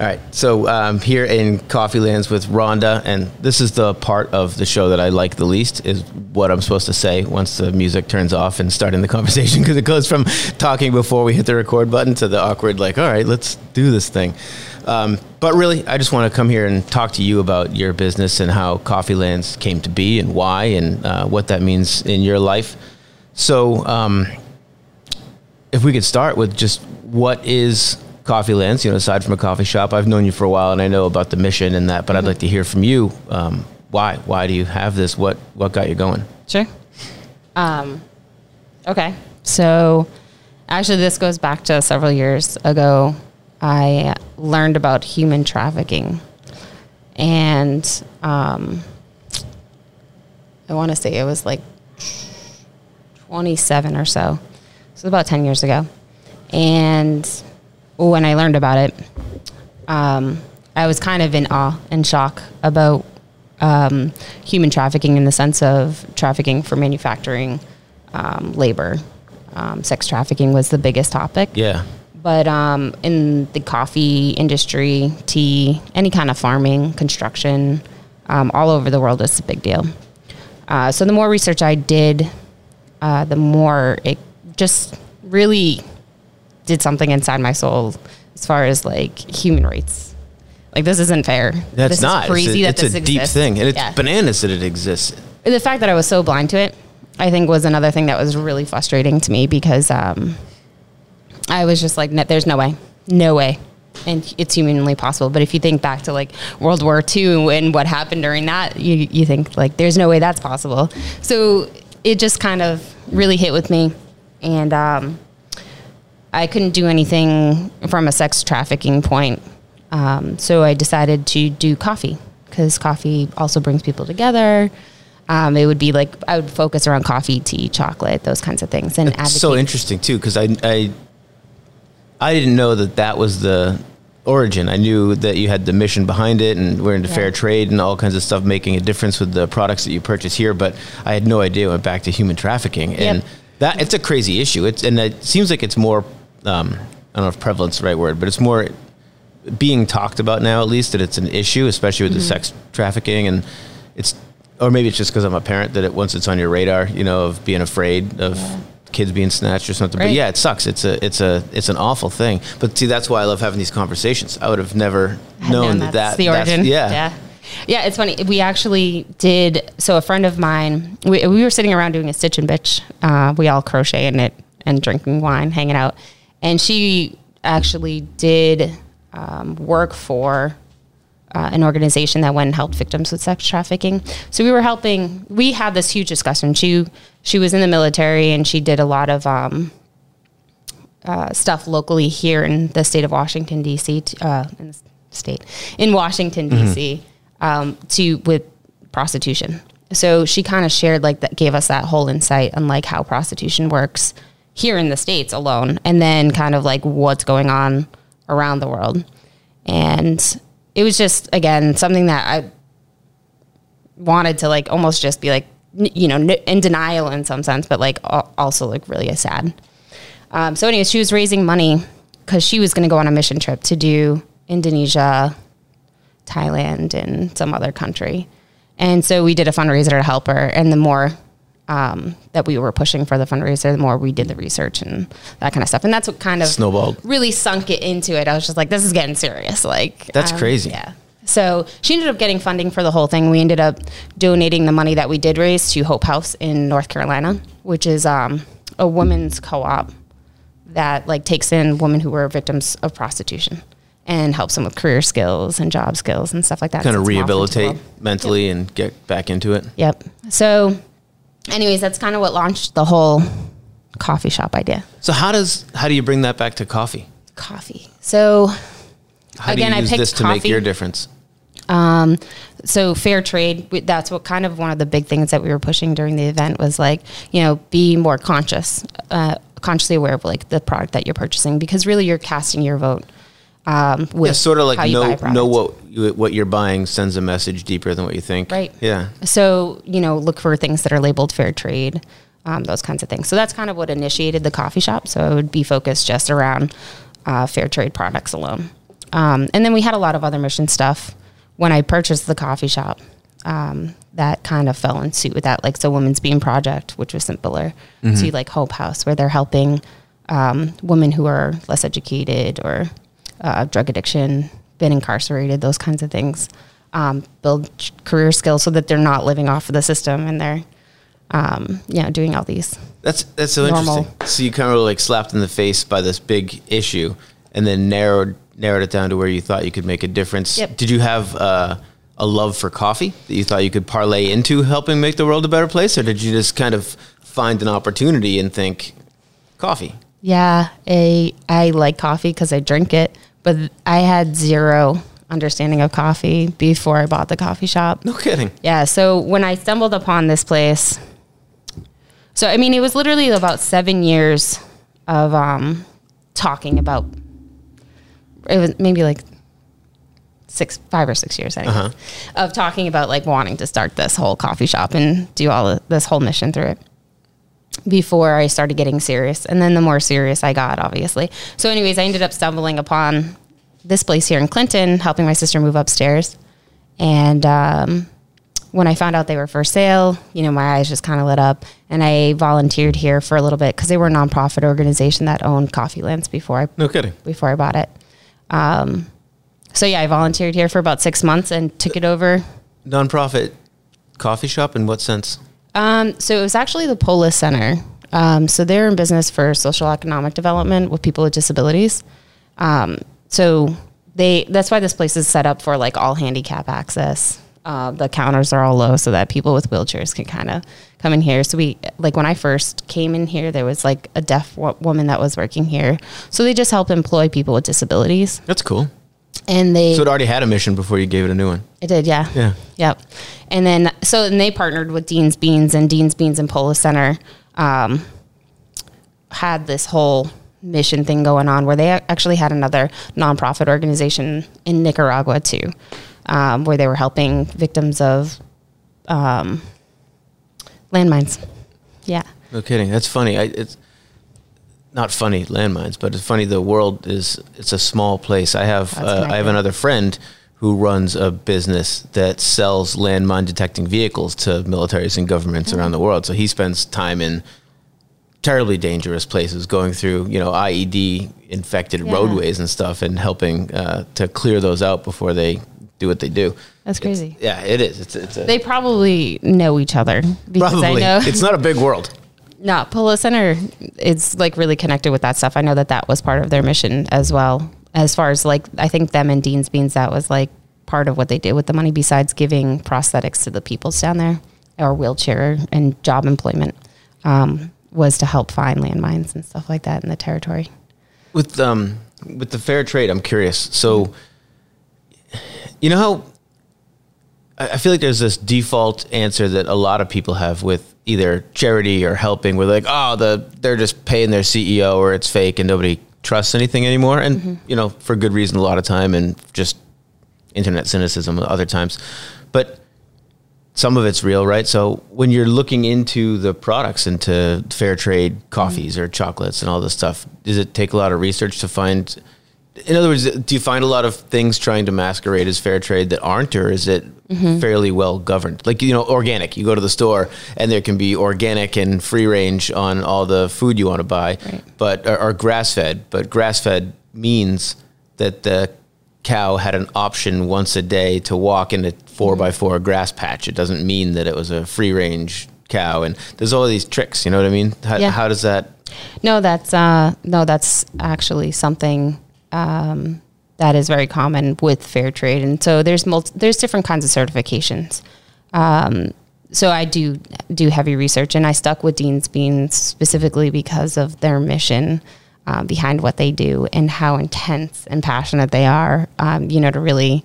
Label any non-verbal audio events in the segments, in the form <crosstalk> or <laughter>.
All right, so um, here in Coffee Lands with Rhonda, and this is the part of the show that I like the least is what I'm supposed to say once the music turns off and starting the <laughs> conversation because it goes from talking before we hit the record button to the awkward like, all right, let's do this thing. Um, but really, I just want to come here and talk to you about your business and how Coffee Lands came to be and why and uh, what that means in your life. So, um, if we could start with just what is Coffee Lands, you know, aside from a coffee shop, I've known you for a while and I know about the mission and that, but I'd like to hear from you. Um, why? Why do you have this? What What got you going? Sure. Um, okay. So, actually, this goes back to several years ago. I learned about human trafficking, and um, I want to say it was like 27 or so. So about 10 years ago. And when I learned about it, um, I was kind of in awe and shock about um, human trafficking in the sense of trafficking for manufacturing um, labor. Um, sex trafficking was the biggest topic. Yeah. But um, in the coffee industry, tea, any kind of farming, construction, um, all over the world, it's a big deal. Uh, so the more research I did, uh, the more it just really did something inside my soul as far as like human rights. Like this isn't fair. That's this not. Is crazy it's a, that it's this a deep thing, and it's Yeah. bananas that it exists. the fact that I was so blind to it, I think was another thing that was really frustrating to me because um, I was just like, "No- there's no way, no way. And it's humanly possible. But if you think back to like World War II and what happened during that, you, you think like, there's no way that's possible. So it just kind of really hit with me. And um, I couldn't do anything from a sex trafficking point. Um, so I decided to do coffee because coffee also brings people together. Um, it would be like I would focus around coffee, tea, chocolate, those kinds of things, and It's advocate. so interesting too, because I, I I didn't know that that was the origin. I knew that you had the mission behind it, and we're into Yeah. fair trade and all kinds of stuff, making a difference with the products that you purchase here. But I had no idea it went back to human trafficking, and Yep. that it's a crazy issue. It's and it seems like it's more. Um, I don't know if prevalence is the right word, but it's more being talked about now. At least that it's an issue, especially with the sex trafficking, and it's or maybe it's just because I'm a parent that it once it's on your radar, you know, of being afraid of kids being snatched or something. But yeah, it sucks. It's a it's a it's an awful thing. But see, that's why I love having these conversations. I would have never known known that, that's that the origin. yeah. yeah, yeah. It's funny. We actually did. So a friend of mine, we, we were sitting around doing a stitch and bitch. Uh, we all crochet in it and drinking wine, hanging out, and she actually did um, work for. Uh, an organization that went and helped victims with sex trafficking. So we were helping. We had this huge discussion. She she was in the military and she did a lot of um, uh, stuff locally here in the state of Washington D.C. t- Uh, in the state in Washington D.C. Um, to with prostitution. So she kind of shared like that, gave us that whole insight on like how prostitution works here in the states alone, and then kind of like what's going on around the world. And it was just again something that I wanted to like almost just be like you know in denial in some sense, but like also like really sad. Um, so, anyways, she was raising money because she was going to go on a mission trip to do Indonesia, Thailand, and some other country. And so we did a fundraiser to help her. And the more um, that we were pushing for the fundraiser, the more we did the research and that kind of stuff. And that's what kind of Snowballed. really sunk it into it. I was just like, this is getting serious. Like That's um, crazy. Yeah. So she ended up getting funding for the whole thing. We ended up donating the money that we did raise to Hope House in North Carolina, which is um, a women's co-op that like takes in women who were victims of prostitution and helps them with career skills and job skills and stuff like that. Kind of Sets them off into the rehabilitate mentally and get back into it. Yep. So, anyways, that's kind of what launched the whole coffee shop idea. So how does how do you bring that back to coffee? Coffee. So, How Again, do I you use picked this to make coffee. your difference? Um, so fair trade, we- that's what kind of one of the big things that we were pushing during the event was like, you know, be more conscious, uh, consciously aware of like the product that you're purchasing because really you're casting your vote. Um, with Yeah, sort of like know know what what you're buying sends a message deeper than what you think. Right. Yeah. So, you know, look for things that are labeled fair trade, um, those kinds of things. So that's kind of what initiated the coffee shop. So it would be focused just around uh, fair trade products alone. Um, and then we had a lot of other mission stuff when I purchased the coffee shop. Um, that kind of fell in suit with that, like so Women's Bean Project, which was simpler. To like Hope House, where they're helping um, women who are less educated or uh, drug addiction, been incarcerated, those kinds of things. Um, build career skills so that they're not living off of the system and they're, um, you know, doing all these. That's that's so Normal. interesting. So you kind of like slapped in the face by this big issue, and then narrowed narrowed it down to where you thought you could make a difference. Yep. Did you have uh, a love for coffee that you thought you could parlay into helping make the world a better place, or did you just kind of find an opportunity and think coffee? Yeah, a, I like coffee because I drink it, but I had zero understanding of coffee before I bought the coffee shop. No kidding. Yeah, so when I stumbled upon this place, so I mean, it was literally about seven years of um, talking about. It was maybe like six, five or six years, anyway, Uh-huh. of talking about like wanting to start this whole coffee shop and do all of this whole mission through it before I started getting serious. And then the more serious I got, obviously. So, anyways, I ended up stumbling upon this place here in Clinton, helping my sister move upstairs. And um, when I found out they were for sale, you know, my eyes just kind of lit up. And I volunteered here for a little bit because they were a nonprofit organization that owned Coffee Lands before I No kidding. before I bought it. Um, so yeah, I volunteered here for about six months and took it over. Nonprofit coffee shop in what sense? Um, so it was actually the Polis Center. Um, so they're in business for social economic development with people with disabilities. Um, so they that's why this place is set up for like all handicap access. Uh, the counters are all low so that people with wheelchairs can kind of come in here. So we like when I first came in here, there was like a deaf wo- woman that was working here. So they just help employ people with disabilities, That's cool. And they So it already had a mission before you gave it a new one. it did, yeah. Yeah. Yep. And then, so, and they partnered with Dean's Beans, and Dean's Beans and Polis Center um, had this whole mission thing going on where they actually had another nonprofit organization in Nicaragua too, um, where they were helping victims of um, landmines. Yeah. No kidding. That's funny. I, it's not funny landmines, but it's funny. The world is it's a small place. I have uh, I have another friend who runs a business that sells landmine detecting vehicles to militaries and governments around the world. So he spends time in terribly dangerous places, going through you know IED infected Yeah. roadways and stuff, and helping uh, to clear those out before they do what they do. That's crazy. Yeah, it is. It's it's a, They probably know each other because probably I know it's not a big world. No, Polo Center is like really connected with that stuff. I know that that was part of their mission as well. As far as like, I think them and Dean's Beans, that was like part of what they did with the money besides giving prosthetics to the peoples down there or wheelchair and job employment um, was to help find landmines and stuff like that in the territory. With um with the fair trade, I'm curious. So, you know how I feel like there's this default answer that a lot of people have with either charity or helping, where like, oh, the they're just paying their CEO or it's fake and nobody trusts anything anymore, and mm-hmm. you know for good reason a lot of time and just internet cynicism other times, but some of it's real, right? So when you're looking into the products, into fair trade mm-hmm. coffees or chocolates and all this stuff, does it take a lot of research to find? In other words, do you find a lot of things trying to masquerade as fair trade that aren't, or is it fairly well governed? Like you know, organic. You go to the store and there can be organic and free range on all the food you want to buy, Right. but or, or grass fed. But grass fed means that the cow had an option once a day to walk in a four by four grass patch. It doesn't mean that it was a free range cow. And there's all these tricks. You know what I mean? How, Yeah. how does that? No, that's uh, no, that's actually something um, that is very common with fair trade, and so there's multi- there's different kinds of certifications. Um, so I do do heavy research, and I stuck with Dean's Beans specifically because of their mission um, behind what they do and how intense and passionate they are. Um, you know, to really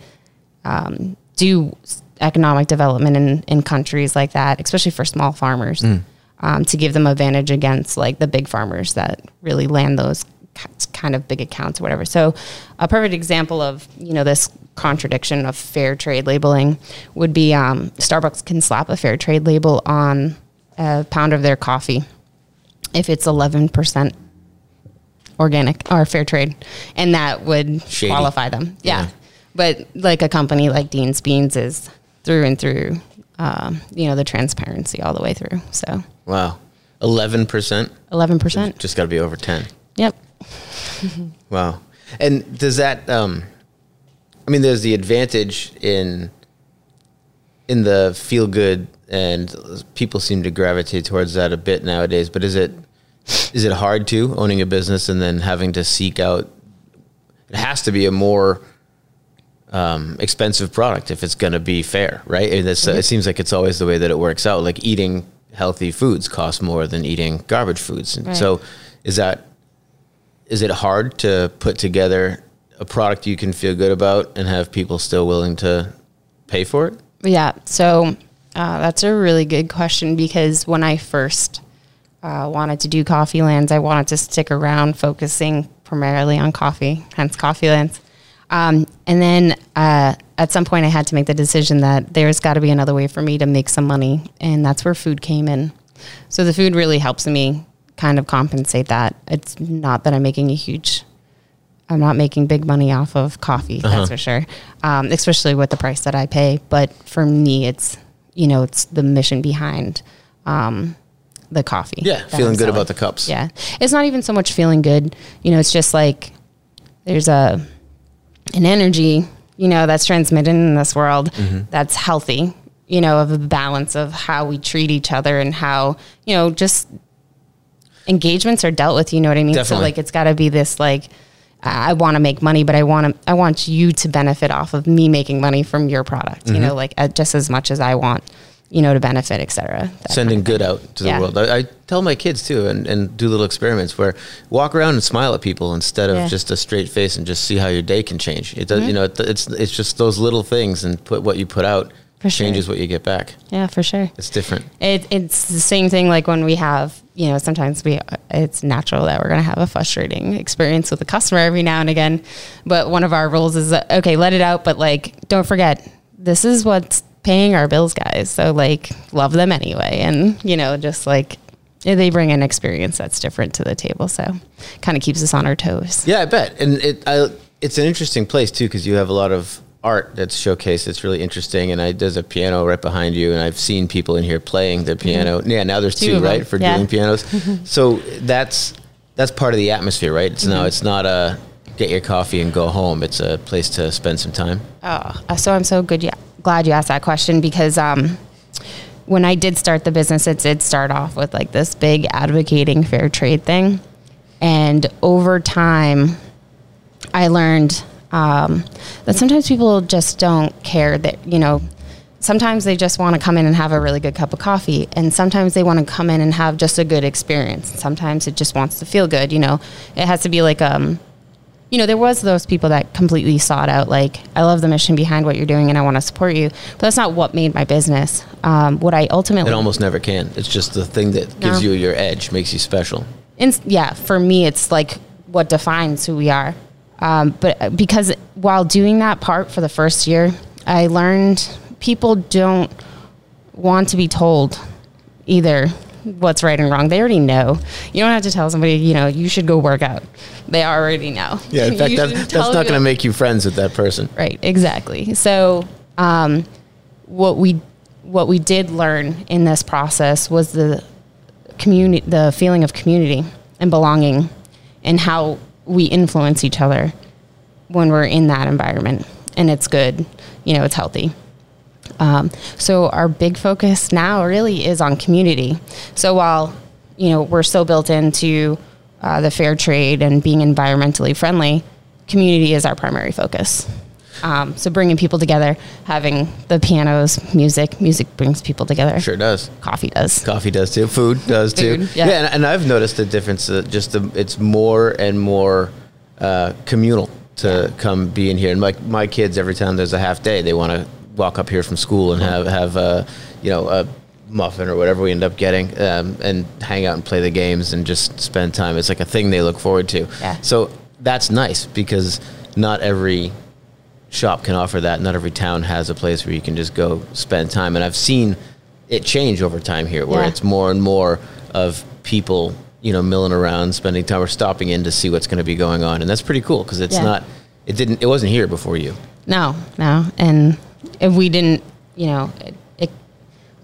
um, do economic development in, in countries like that, especially for small farmers, um, to give them advantage against like the big farmers that really land those kind of big accounts or whatever. So, a perfect example of you know this contradiction of fair trade labeling would be um, Starbucks can slap a fair trade label on a pound of their coffee if it's eleven percent organic or fair trade, and that would Shady. qualify them. Yeah. Yeah. but like a company like Dean's Beans is through and through. Um, you know the transparency all the way through. So Wow. 11%? eleven percent. Just got to be over 10. Yep. <laughs> Wow. And does that um I mean there's the advantage in in the feel good and people seem to gravitate towards that a bit nowadays, but is it is it hard to owning a business and then having to seek out it has to be a more um, expensive product if it's going to be fair, right? And it's, It seems like it's always the way that it works out. Like eating healthy foods costs more than eating garbage foods. And Right. so, is that is it hard to put together a product you can feel good about and have people still willing to pay for it? Yeah. So uh, that's a really good question because when I first uh, wanted to do Coffee Lands, I wanted to stick around focusing primarily on coffee, hence Coffee Lands. Um, and then uh, at some point, I had to make the decision that there's got to be another way for me to make some money, and that's where food came in. So the food really helps me kind of compensate that. It's not that I'm making a huge I'm not making big money off of coffee, that's for sure. Um, especially with the price that I pay. But for me, it's you know it's the mission behind um, the coffee. Yeah, feeling I'm good selling. about the cups. Yeah, it's not even so much feeling good. You know, it's just like there's a an energy you know that's transmitted in this world Mm-hmm. that's healthy. You know, of a balance of how we treat each other and how you know just engagements are dealt with. You know what I mean? Definitely. So like it's got to be this like I want to make money, but I want to I want you to benefit off of me making money from your product. You Mm-hmm. know, like uh, just as much as I want you know to benefit, et cetera. Sending kind of good out to the Yeah. world. I, I tell my kids too, and, and do little experiments where walk around and smile at people instead of Yeah. Mm-hmm. just a straight face and just see how your day can change. It does, you know, it, it's it's just those little things and put what you put out For sure. changes what you get back. Yeah, for sure. It's different. It, it's the same thing like when we have, you know, sometimes we, it's natural that we're going to have a frustrating experience with a customer every now and again. But one of our rules is, okay, let it out, but like, don't forget, this is what's paying our bills, guys. So like, love them anyway. And, you know, just like, eh, they bring an experience that's different to the table. So kind of keeps us on our toes. Yeah, I bet. And it I, it's an interesting place too because you have a lot of art that's showcased. It's really interesting. And I there's a piano right behind you, and I've seen people in here playing the piano. Yeah, now there's Two two, them. right for Yeah. doing pianos. <laughs> so that's that's part of the atmosphere, right? It's now it's not a get your coffee and go home. It's a place to spend some time. Oh, so I'm so good. Yeah, glad you asked that question because um, when I did start the business, it did start off with like this big advocating fair trade thing, and over time, I learned um, that sometimes people just don't care that you know. Sometimes they just want to come in and have a really good cup of coffee, and sometimes they want to come in and have just a good experience. Sometimes it just wants to feel good. You know, it has to be like um, you know, there was those people that completely sought out like, I love the mission behind what you're doing and I want to support you. But that's not what made my business. Um, what I ultimately, It almost never can. It's just the thing that gives No. you your edge, makes you special. in, yeah, for me, it's like what defines who we are. Um, but uh, because while doing that part for the first year, I learned people don't want to be told either what's right and wrong. They already know. You don't have to tell somebody, you know, you should go work out. They already know. Yeah, in <laughs> fact, that, that's not going to make you friends with that person. Right, exactly. So, um, what we what we did learn in this process was the community, the feeling of community and belonging, and how we influence each other when we're in that environment, and it's good. You know, it's healthy. Um, so our big focus now really is on community. So while you know we're so built into uh, the fair trade and being environmentally friendly, community is our primary focus. Um, so bringing people together, having the pianos, music, music brings people together. Sure does. Coffee does. Coffee does too. Food does too. Food, yeah. and, and I've noticed the difference. That just the, it's more and more uh, communal to come be in here. And like my kids, every time there's a half day, they want to walk up here from school and have have uh, you know a muffin or whatever we end up getting, um, and hang out and play the games and just spend time. It's like a thing they look forward to. Yeah. So that's nice because not every shop can offer that. Not every town has a place where you can just go spend time. And I've seen it change over time here, where Yeah. it's more and more of people you know milling around, spending time, or stopping in to see what's going to be going on, and that's pretty cool because it's Yeah. not. It didn't. It wasn't here before you. No, no. And if we didn't, you know,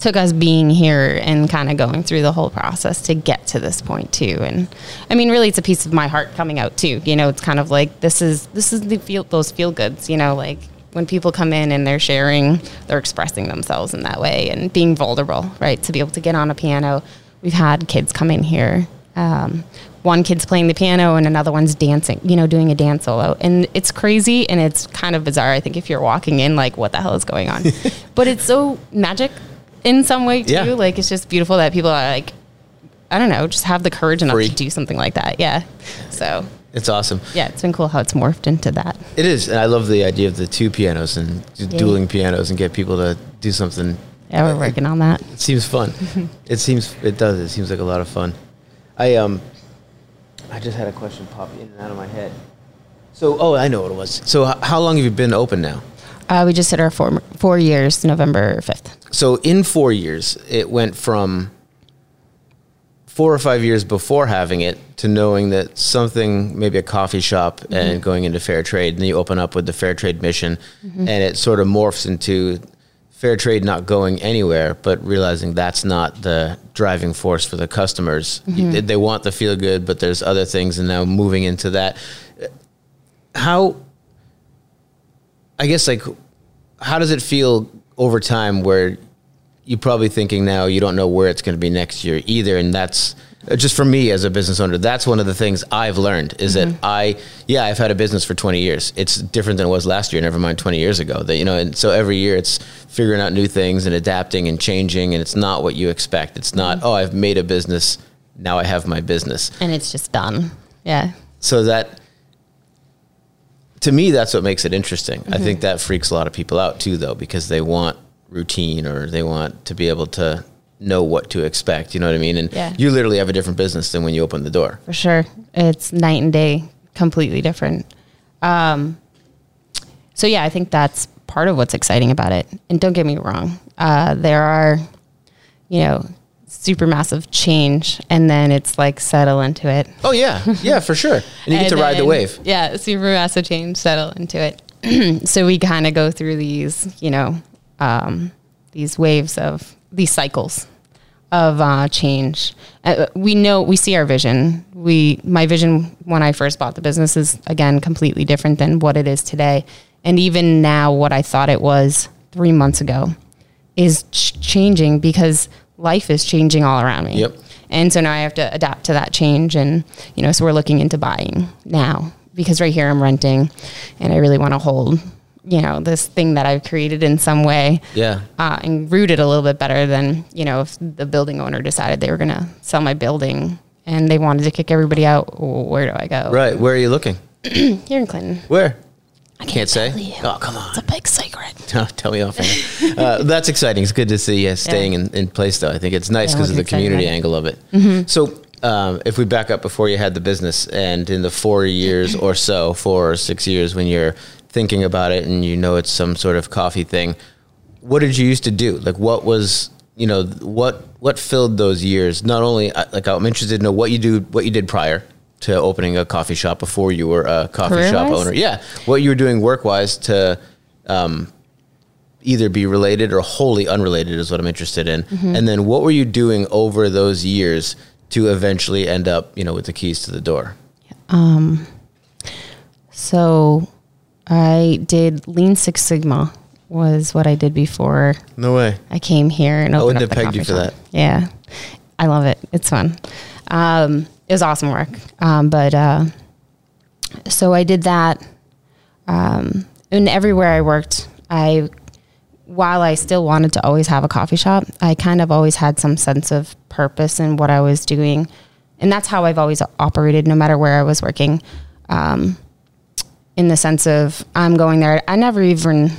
took us being here and kind of going through the whole process to get to this point too. And I mean, really, it's a piece of my heart coming out too. You know, it's kind of like this is this is the feel those feel goods. You know, like when people come in and they're sharing, they're expressing themselves in that way and being vulnerable, right? To be able to get on a piano. We've had kids come in here. Um, one kid's playing the piano and another one's dancing, you know, doing a dance solo. And it's crazy and it's kind of bizarre. I think if you're walking in, like, what the hell is going on? <laughs> but it's so magic in some way, too. Yeah. Like, it's just beautiful that people are like, I don't know, just have the courage enough Free. to do something like that. Yeah. So, It's awesome. yeah, it's been cool how it's morphed into that. It is, and I love the idea of the two pianos and dueling pianos and get people to do something. Yeah, we're working on that. It seems fun. <laughs> it seems it does. It seems like a lot of fun. I um, I just had a question pop in and out of my head. So, oh, I know what it was. So, h- how long have you been open now? Uh, we just hit our four, four years, November 5th. So, in four years, it went from four or five years before having it to knowing that something, maybe a coffee shop, mm-hmm. and going into fair trade. And then you open up with the fair trade mission, mm-hmm. and it sort of morphs into fair trade not going anywhere, but realizing that's not the driving force for the customers. Mm-hmm. They- They want the feel good, but there's other things, and now moving into that. How, I guess, like, how does it feel over time where you're probably thinking now you don't know where it's going to be next year either and that's uh, just for me as a business owner that's one of the things i've learned is that i yeah i've had a business for 20 years. It's different than it was last year never mind 20 years ago. That you know and so every year it's figuring out new things and adapting and changing and it's not what you expect. It's not oh i've made a business now i have my business. And it's just done. Yeah. so that to me that's what makes it interesting i think that freaks a lot of people out too though because they want routine or they want to be able to know what to expect you know what i mean and Yeah. you literally have a different business than when you open the door for sure. It's night and day, completely different. Um, so yeah, I think that's part of what's exciting about it. And don't get me wrong, uh, there are, you know, super massive change, and then it's like settle into it. oh yeah yeah for sure and you get <laughs> And to ride the wave Yeah, super massive change, settle into it. <clears throat> so we kind of go through these, you know, um, these waves of these cycles of uh, change. Uh, we know we see our vision. We my vision when I first bought the business is again completely different than what it is today, and even now what I thought it was three months ago is ch- changing because life is changing all around me. Yep. And so now I have to adapt to that change. And, you know, so we're looking into buying now because right here I'm renting and I really want to hold, you know, this thing that I've created in some way yeah uh, and root it a little bit better than, you know, if the building owner decided they were going to sell my building and they wanted to kick everybody out. Where do I go? right where are you looking <clears throat> Here in Clinton. where I can't say? tell you. oh come on. It's a big secret. <laughs> tell me off uh, that's exciting. It's good to see you staying in, in place though. I think it's nice Yeah, because of the community angle of it. So um, if we back up before you had the business and in the four years or so four or six years when you're thinking about it and you know it's some sort of coffee thing what did you used to do? Like what was you know what what filled those years? Not only uh, like i'm interested to know what you do what you did prior to opening a coffee shop before you were a coffee shop Career-wise? owner yeah what you were doing work wise to um, either be related or wholly unrelated is what i'm interested in and then what were you doing over those years to eventually end up you know with the keys to the door Um, So I did Lean Six Sigma was what I did before no way I came here and opened wouldn't up have the pegged you for shop. that. Yeah, I love it. It's fun. Um, it was awesome work. Um, but uh, so I did that. Um, and everywhere I worked, I while I still wanted to always have a coffee shop, I kind of always had some sense of purpose in what I was doing, and that's how I've always operated, no matter where I was working. Um, in the sense of I'm going there. I never even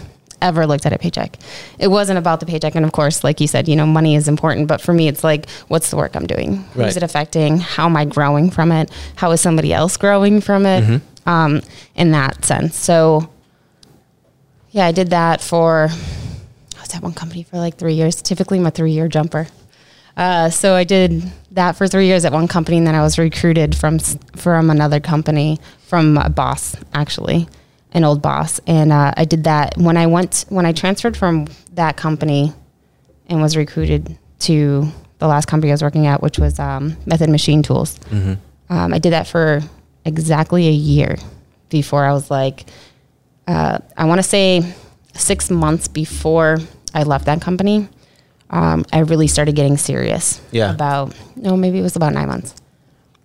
ever looked at a paycheck. It wasn't about the paycheck. And of course, like you said, you know, money is important. But for me, it's like, what's the work I'm doing? Right. Who's it affecting? How am I growing from it? How is somebody else growing from it? Um, in that sense. So, yeah, I did that for, I was at one company for like three years. Typically, I'm a three year jumper. Uh, so I did that for three years at one company, and then I was recruited from from another company from a boss actually, an old boss, and uh, I did that when I went when I transferred from that company and was recruited to the last company I was working at, which was um, Method Machine Tools. Um, I did that for exactly a year before I was like, uh, I want to say six months before I left that company. Um, I really started getting serious. Yeah. About no, maybe it was about nine months.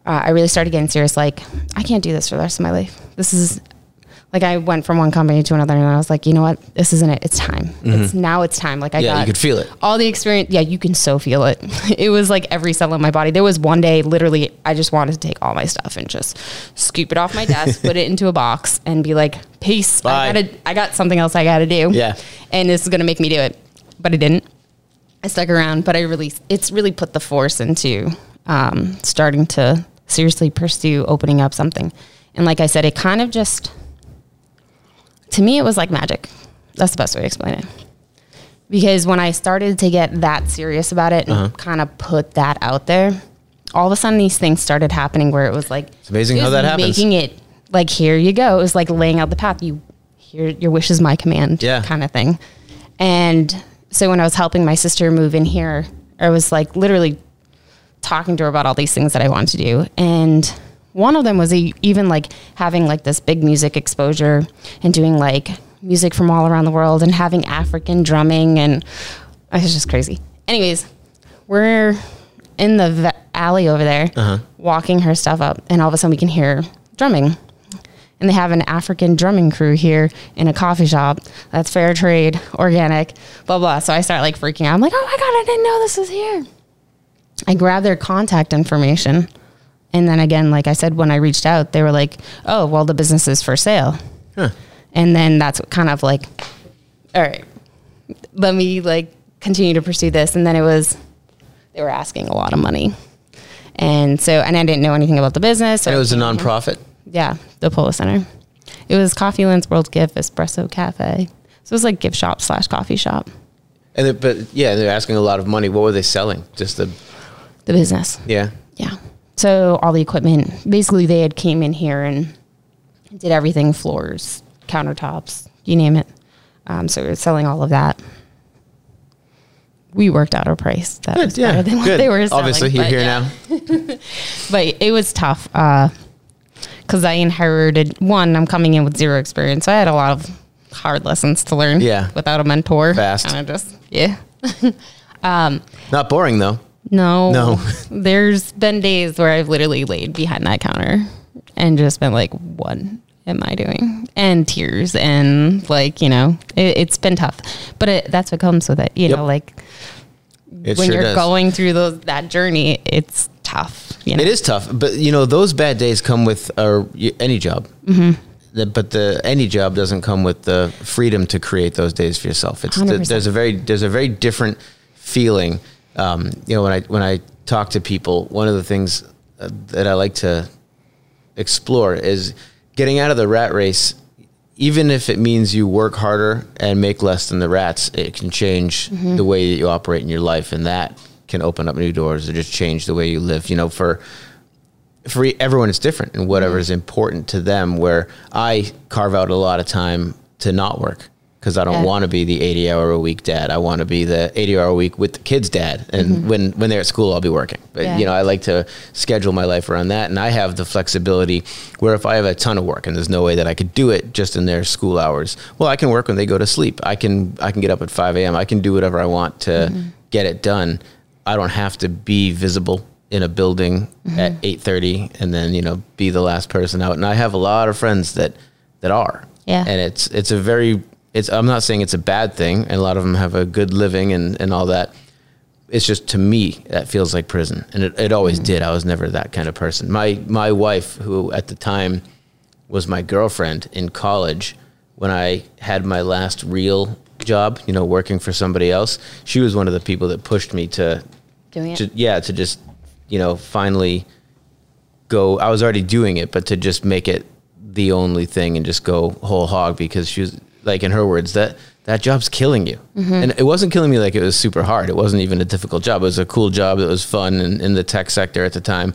Uh, I really started getting serious. Like, I can't do this for the rest of my life. This is like I went from one company to another, and I was like, you know what? This isn't it. It's time. It's now. It's time. Like I Mm-hmm. Yeah, got you could feel it. all the experience. Yeah, you can so feel it. <laughs> It was like every cell in my body. There was one day, literally, I just wanted to take all my stuff and just scoop it off my desk, <laughs> put it into a box, and be like, "Peace. Bye. I gotta. I got something else I gotta do. Yeah. and this is gonna make me do it." But I didn't. I stuck around, but I really, it's really put the force into um, starting to seriously pursue opening up something. And like I said, it kind of just, to me, it was like magic. That's the best way to explain it. Because when I started to get that serious about it Uh-huh. and kind of put that out there, all of a sudden these things started happening where it was like It's amazing it how that happens. Making it like here you go. It was like laying out the path. You here your wish is my command Yeah. kind of thing. And so when I was helping my sister move in here, I was like literally talking to her about all these things that I wanted to do. And one of them was even like having like this big music exposure and doing like music from all around the world and having African drumming. And it was just crazy. Anyways, we're in the v- alley over there uh-huh. walking her stuff up. And all of a sudden we can hear drumming and they have an African drumming crew here in a coffee shop that's fair trade, organic, blah blah. So I start like freaking out. I'm like, oh my god, I didn't know this was here. I grab their contact information, and then again, like I said, when I reached out, they were like, oh well, the business is for sale. Huh. And then that's kind of like, all right, let me like continue to pursue this. And then it was, they were asking a lot of money. And so, and I didn't know anything about the business. So And it was a nonprofit. yeah, the Polo Center. It was Coffee Land's World Gift Espresso Cafe. So it was like gift shop slash coffee shop. And it, but yeah, they're asking a lot of money. What were they selling? Just the The business. yeah. Yeah. So all the equipment, basically they had came in here and did everything, floors, countertops, you name it. Um, so we were selling all of that. We worked out a price that was Good, yeah, better than what good. they were selling. Obviously, you're here yeah. now. <laughs> but it was tough because I inherited one. I'm coming in with zero experience, so I had a lot of hard lessons to learn. Yeah. without a mentor, Fast. Kind of just yeah. <laughs> Not boring though. No, No. <laughs> There's been days where I've literally laid behind that counter and just been like, "What am I doing?" And tears and like you know, it, it's been tough, but it, that's what comes with it. You Yep. know, like It when sure you're does. going through those that journey, it's tough. You know? It is tough, but you know those bad days come with uh, any job. Mm-hmm. But the any job doesn't come with the freedom to create those days for yourself. It's the, 100%. there's a very there's a very different feeling. Um, you know when I when I talk to people, one of the things uh, that I like to explore is getting out of the rat race. Even if it means you work harder and make less than the rats, it can change the way that you operate in your life, and that can open up new doors or just change the way you live. You know, for for everyone it's different and whatever is important to them where i carve out a lot of time to not work because i don't Yeah. want to be the 80 hour a week dad. I want to be the 80 hour a week with the kids dad. And mm-hmm. when when they're at school i'll be working. But Yeah. you know i like to schedule my life around that. And i have the flexibility where if i have a ton of work and there's no way that i could do it just in their school hours well i can work when they go to sleep. I can i can get up at 5 a.m i can do whatever i want to mm-hmm. get it done. I don't have to be visible in a building mm-hmm. at 8:30 and then you know be the last person out. And I have a lot of friends that that are. Yeah. and it's it's a very it's I'm not saying it's a bad thing and a lot of them have a good living and and all that it's just to me that feels like prison and it, it always mm-hmm. did I was never that kind of person my my wife who at the time was my girlfriend in college when I had my last real job you know working for somebody else she was one of the people that pushed me to doing it. to, yeah, to just, you know, finally go. I was already doing it, but to just make it the only thing and just go whole hog because she was like, in her words, that that job's killing you. Mm-hmm. And it wasn't killing me like it was super hard. It wasn't even a difficult job. It was a cool job. It was fun in, in the tech sector at the time.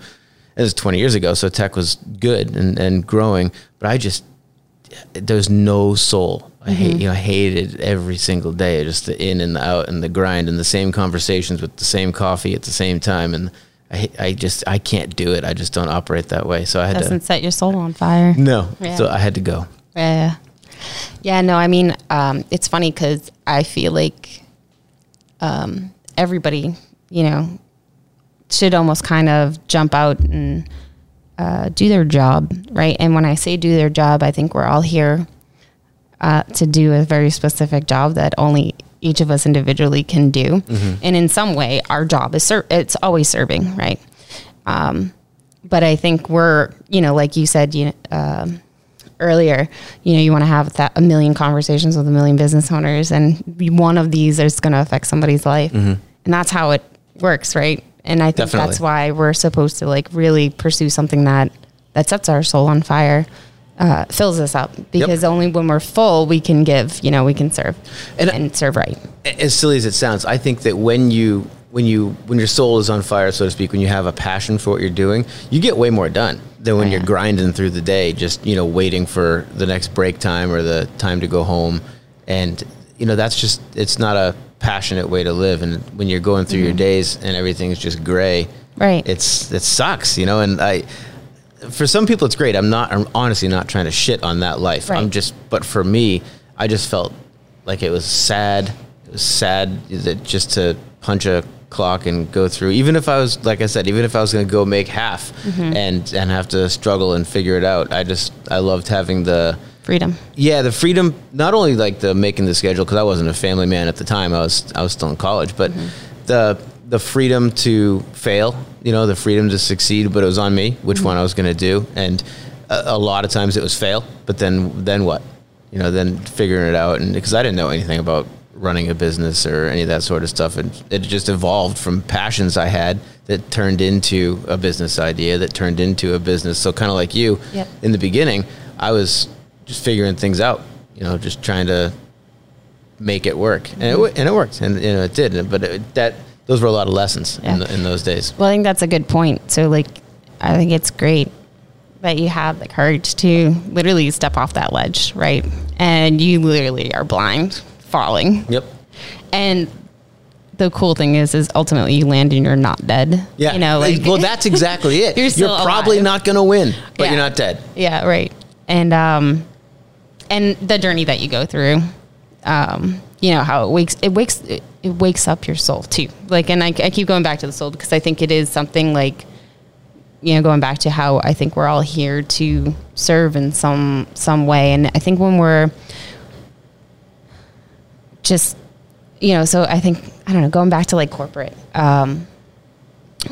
It was 20 years ago, so tech was good and, and growing. But I just, there's no soul. I mm-hmm. hate, you know, I hated every single day, just the in and the out and the grind and the same conversations with the same coffee at the same time. And I, I just, I can't do it. I just don't operate that way. So I had Doesn't to, set your soul on fire. no. Yeah. So I had to go. Yeah. Yeah, no, I mean, um, it's funny because I feel like um, everybody, you know, should almost kind of jump out and uh, do their job, right? And when I say do their job, I think we're all here uh, to do a very specific job that only each of us individually can do. And in some way, our job is ser- it's always serving, right? Um, but I think we're, you know, like you said, you um, earlier, you know, you want to have that a million conversations with a million business owners, and one of these is going to affect somebody's life, and that's how it works, right? And I think Definitely. that's why we're supposed to like really pursue something that that sets our soul on fire, uh, fills us up, because only when we're full we can give, you know, we can serve And- and, serve right. as silly as it sounds, I think that when you when you when your soul is on fire, so to speak, when you have a passion for what you're doing, you get way more done than when Oh, you're grinding through the day, just you know waiting for the next break time or the time to go home, and you know that's just it's not a passionate way to live. And when you're going through your days and everything's just gray, Mm-hmm. Right. It's it sucks, you know. And I, for some people, it's great. I'm not. I'm honestly not trying to shit on that life. I'm just. But for me, I just felt like it was sad. It was sad that just to punch a clock and go through. Even if I was, like I said, even if I was going to go make half Mm-hmm. and and have to struggle and figure it out, I just I loved having the. Freedom. Yeah, the freedom, not only like the making the schedule, because I wasn't a family man at the time. I was I was still in college, but the the freedom to fail, you know, the freedom to succeed. But it was on me which one I was going to do, and a, a lot of times it was fail. But then then what? You know, then figuring it out, and because I didn't know anything about running a business or any of that sort of stuff, and it just evolved from passions I had that turned into a business idea that turned into a business. So kind of like you, Yep. in the beginning, I was just figuring things out, you know, just trying to make it work, and it, mm-hmm. wo- and it worked, and you know it did. But it, that those were a lot of lessons in, the, in those days. Well, I think that's a good point. So, like, I think it's great that you have the courage to literally step off that ledge, right? And you literally are blind, falling. Yep. And the cool thing is, is ultimately you land and you're not dead. Yeah. You know, like, well, that's exactly it. <laughs> You're You're, probably alive. not going to win, but Yeah. you're not dead. yeah, right. And, um, and the journey that you go through, um, you know, how it wakes, it wakes, it, it wakes up your soul too. Like, and I, I keep going back to the soul because I think it is something like, you know, going back to how I think we're all here to serve in some some way, and I think when we're just, you know, so I think I don't know, going back to like corporate, um,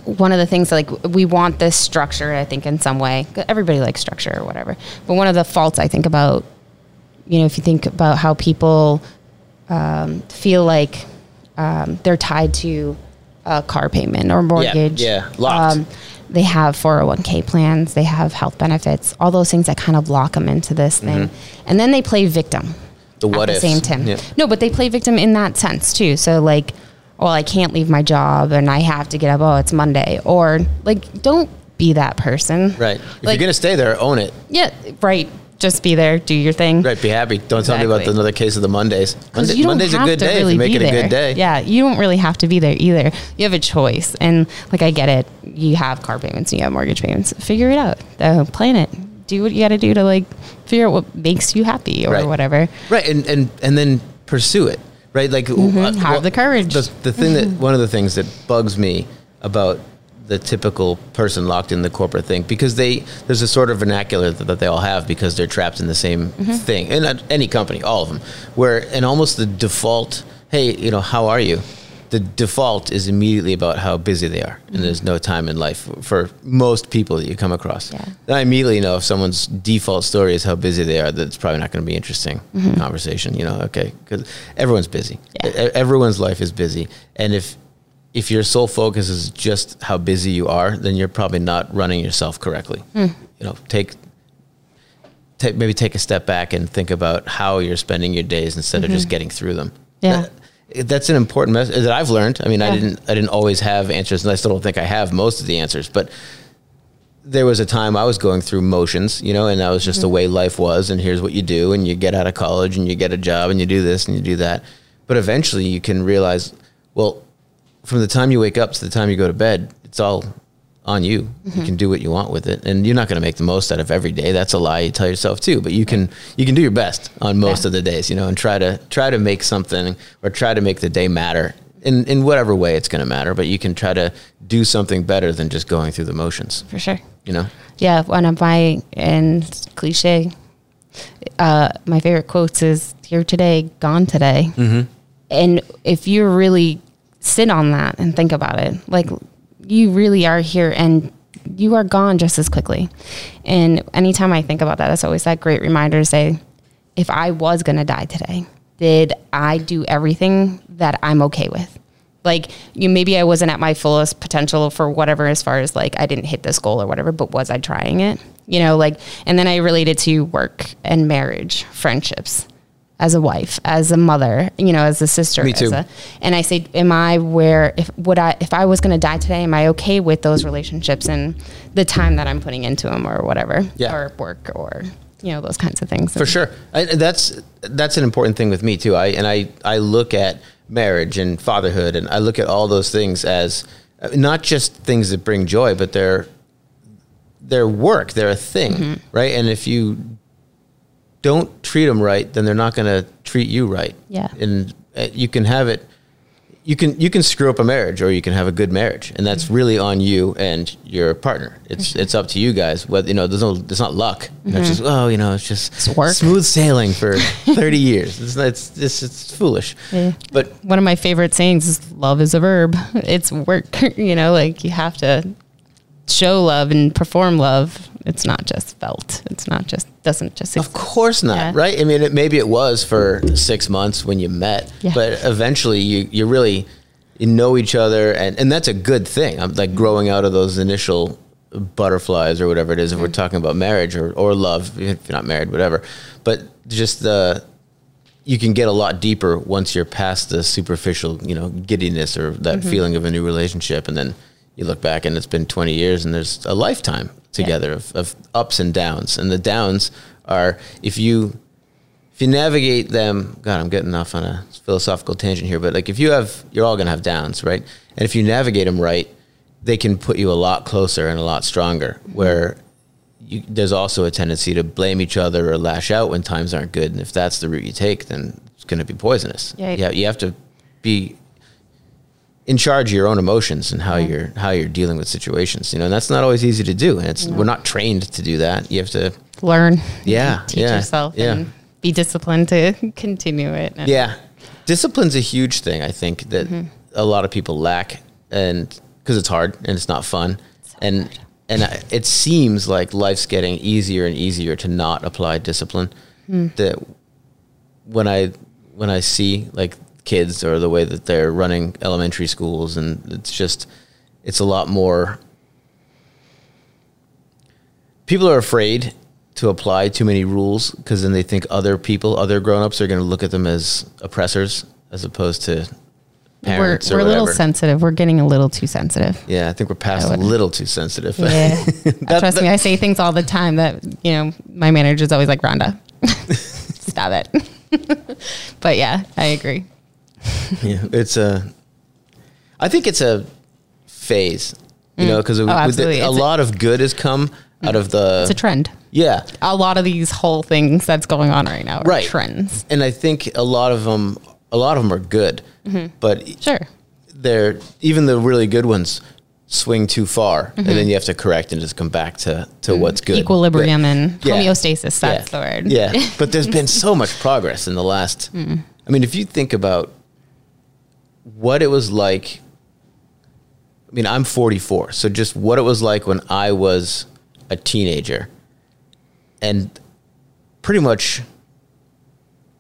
one of the things like we want this structure, I think, in some way. Everybody likes structure or whatever, but one of the faults I think about, you know, if you think about how people um, feel like um, they're tied to a car payment or mortgage. yeah, locked. Um, they have 401k plans, they have health benefits, all those things that kind of lock them into this thing. And then they play victim Mm-hmm. The what at ifs. the same time. Yeah. No, but they play victim in that sense too. So like, well, I can't leave my job and I have to get up. Oh, it's Monday. Or like, don't be that person. Right. If Like- you're going to stay there, own it. Yeah. Right. Just be there. Do your thing. Right. Be happy. Don't tell me about Exactly. another case of the Mondays. Monday, you don't Monday's a good day really if you make it a there. good day. Yeah, you don't really have to be there either. You have a choice, and like I get it. You have car payments, you have mortgage payments. Figure it out. Uh, plan it. Do what you got to do to like figure out what makes you happy or Right. whatever. Right, and and and then pursue it. Right, like uh, Mm-hmm. Have the courage. The, the thing that one of the things that bugs me about the typical person locked in the corporate thing because they there's a sort of vernacular that, that they all have because they're trapped in the same Mm-hmm. thing and at any company all of them where and almost the default hey you know how are you the default is immediately about how busy they are and there's no time in life for most people that you come across Mm-hmm. Yeah. then I immediately know if someone's default story is how busy they are, that it's probably not going to be interesting conversation. You know, okay, because everyone's busy. Yeah. E- Everyone's life is busy, and if if your sole focus is just how busy you are, then you're probably not running yourself correctly. You know, take ta- maybe take a step back and think about how you're spending your days instead of just getting through them. Mm-hmm. Yeah. That- that's an important message that I've learned. I mean, I didn't I didn't always have answers, and I still don't think I have most of the answers, but there was a time I was going through motions, you know, and that was just the mm-hmm. way life was. And here's what you do, and you get out of college, and you get a job, and you do this, and you do that. But eventually, you can realize, well, from the time you wake up to the time you go to bed, it's all on you. You can do what you want with it, and you're not going to make the most out of every day. That's a lie you tell yourself too. But you can you can do your best on most Yeah. of the days, you know, and try to try to make something or try to make the day matter in in whatever way it's going to matter. But you can try to do something better than just going through the motions. For sure. You know. Yeah, one of my and cliche. Uh, my favorite quotes is "Here today, gone today," Mm-hmm. and if you really sit on that and think about it, like you really are here and you are gone just as quickly. And anytime I think about that, it's always that great reminder to say, if I was going to die today, did I do everything that I'm okay with? Like you, maybe I wasn't at my fullest potential for whatever, as far as like I didn't hit this goal or whatever, but was I trying it? You know, like, and then I related to work and marriage, friendships, as a wife, as a mother, you know, as a sister. Me as too. a- and I say, am I where if would I if I was going to die today, am I okay with those relationships and the time that I'm putting into them or whatever, Yeah. or work or you know those kinds of things. For sure, I, that's that's an important thing with me too. I and I I look at marriage and fatherhood, and I look at all those things as uh, not just things that bring joy, but they're they're work. They're a thing, right? And if you don't treat them right, then they're not going to treat you right. Yeah. and uh, you can have it. You can you can screw up a marriage, or you can have a good marriage, and that's really on you and your partner. It's it's up to you guys. Whether you know, there's no, it's not luck. Know, It's just oh, you know, it's just It's work. smooth sailing for <laughs> 30 years. It's it's it's, it's foolish. Yeah. But One of my favorite sayings is "Love is a verb." It's work. <laughs> you know, like you have to show love and perform love. It's not just felt. It's not just doesn't just. of course not, Yeah. right? I mean, it, maybe it was for six months when you met, Yeah. but eventually you you really you know each other, and and that's a good thing. I'm like growing out of those initial butterflies or whatever it is. If we're talking about marriage or or love, if you're not married, whatever. But just the you can get a lot deeper once you're past the superficial, you know, giddiness or that mm-hmm. feeling of a new relationship, and then you look back and it's been 20 years, and there's a lifetime together of, of ups and downs, and the downs are if you if you navigate them. God, I'm getting off on a philosophical tangent here, but like if you have, you're all gonna have downs, right? And if you navigate them right, they can put you a lot closer and a lot stronger. Where you, there's also a tendency to blame each other or lash out when times aren't good. And if that's the route you take, then it's going to be poisonous. Yeah. Yeah, you have to be in charge of your own emotions and how you're how you're dealing with situations. You know, and that's not always easy to do. And it's we're not trained to do that. You have to, learn. Yeah, teach yeah, yourself yeah. and be disciplined to <laughs> continue it. Yeah. Discipline's a huge thing. I think that mm-hmm. a lot of people lack, and because it's hard and it's not fun, and and I, it seems like life's getting easier and easier to not apply discipline. Hmm. That when I when I see like kids or the way that they're running elementary schools, and it's just it's a lot more. People are afraid to apply too many rules because then they think other people, other grown-ups, are going to look at them as oppressors as opposed to We're, parents we're a little sensitive. We're getting a little too sensitive. yeah, I think we're past a little too sensitive. Yeah. <laughs> Uh, that- Trust that- me, I say things all the time that, you know, my manager's always like, Rhonda, <laughs> stop it. <laughs> but yeah, I agree. <laughs> yeah, it's a. I think it's a phase, you know, because Oh, a It's a- lot of good has come out of the. It's a trend. yeah, A lot of these whole things that's going on right now are Right. trends. and I think a lot of them, a lot of them are good, Mm-hmm. but Sure. they're even the really good ones swing too far, and then you have to correct and just come back to to what's good. Mm-hmm. Equilibrium But- and Yeah. homeostasis. That's the word. Yeah, but there's <laughs> been so much progress in the last. I mean, if you think about what it was like. I mean, I'm 44, so just what it was like when I was a teenager, and pretty much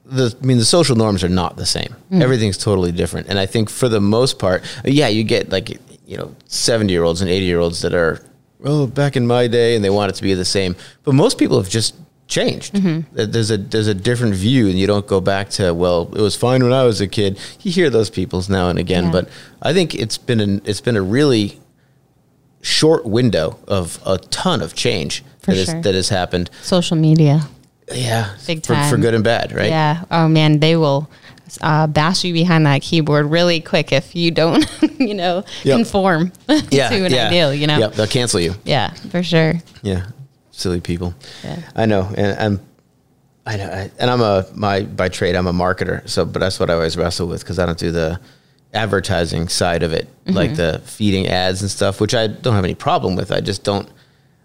the I mean the social norms are not the same. Mm. Everything's totally different, and I think for the most part, yeah, you get like you know 70 year olds and 80 year olds that are oh back in my day, and they want it to be the same. But most people have just changed. Mm-hmm. There's a there's a different view, and you don't go back to well, it was fine when I was a kid. You hear those people's now and again, Yeah. but I think it's been an it's been a really short window of a ton of change For that is- sure. that has happened. Social media. Yeah, Big for, for good and bad, right? Yeah. Oh man, they will uh, bash you behind that keyboard really quick if you don't, <laughs> you know, Yep. conform <laughs> yeah, to an yeah. ideal. You know. Yep, they'll cancel you. Yeah, for sure. Yeah, silly people. Yeah. I know, and I'm, I know, I, and I'm a my by trade I'm a marketer. So, but that's what I always wrestle with because I don't do the advertising side of it, Mm-hmm. like the feeding ads and stuff, which I don't have any problem with. I just don't.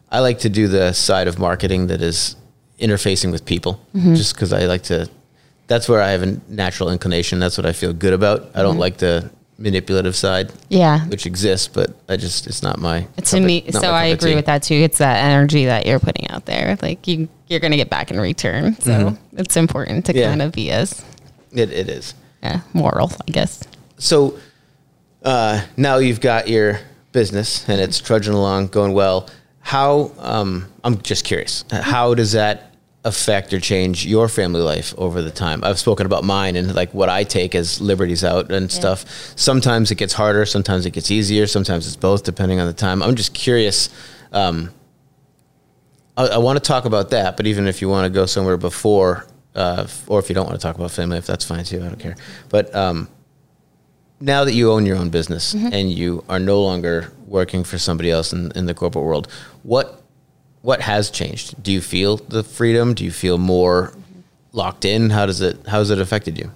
I like to do the side of marketing that is interfacing with people, Mm-hmm. just because I like to. That's where I have a natural inclination. That's what I feel good about. I Mm-hmm. don't like the manipulative side, Yeah. which exists, but I just it's not my. To cup me, so I agree tea. with that too. It's that energy that you're putting out there. Like you, you're to get back in return. So it's important to Mm-hmm. Yeah. kind of be as It it is. yeah, moral, I guess. so uh, now you've got your business and it's trudging along, going well. How um, I'm just curious. How does that affect or change your family life over the time? I've spoken about mine and like what I take as liberties out and stuff. Sometimes it gets harder. Sometimes it gets easier. Sometimes it's both, depending on the time. I'm just curious. Um, I, I want to talk about that, but even if you want to go somewhere before, uh, or if you don't want to talk about family, if that's fine too, I don't care. But um, now that you own your own business and you are no longer working for somebody else in, in the corporate world, what what has changed? Do you feel the freedom? Do you feel more locked in? How does it how has it affected you?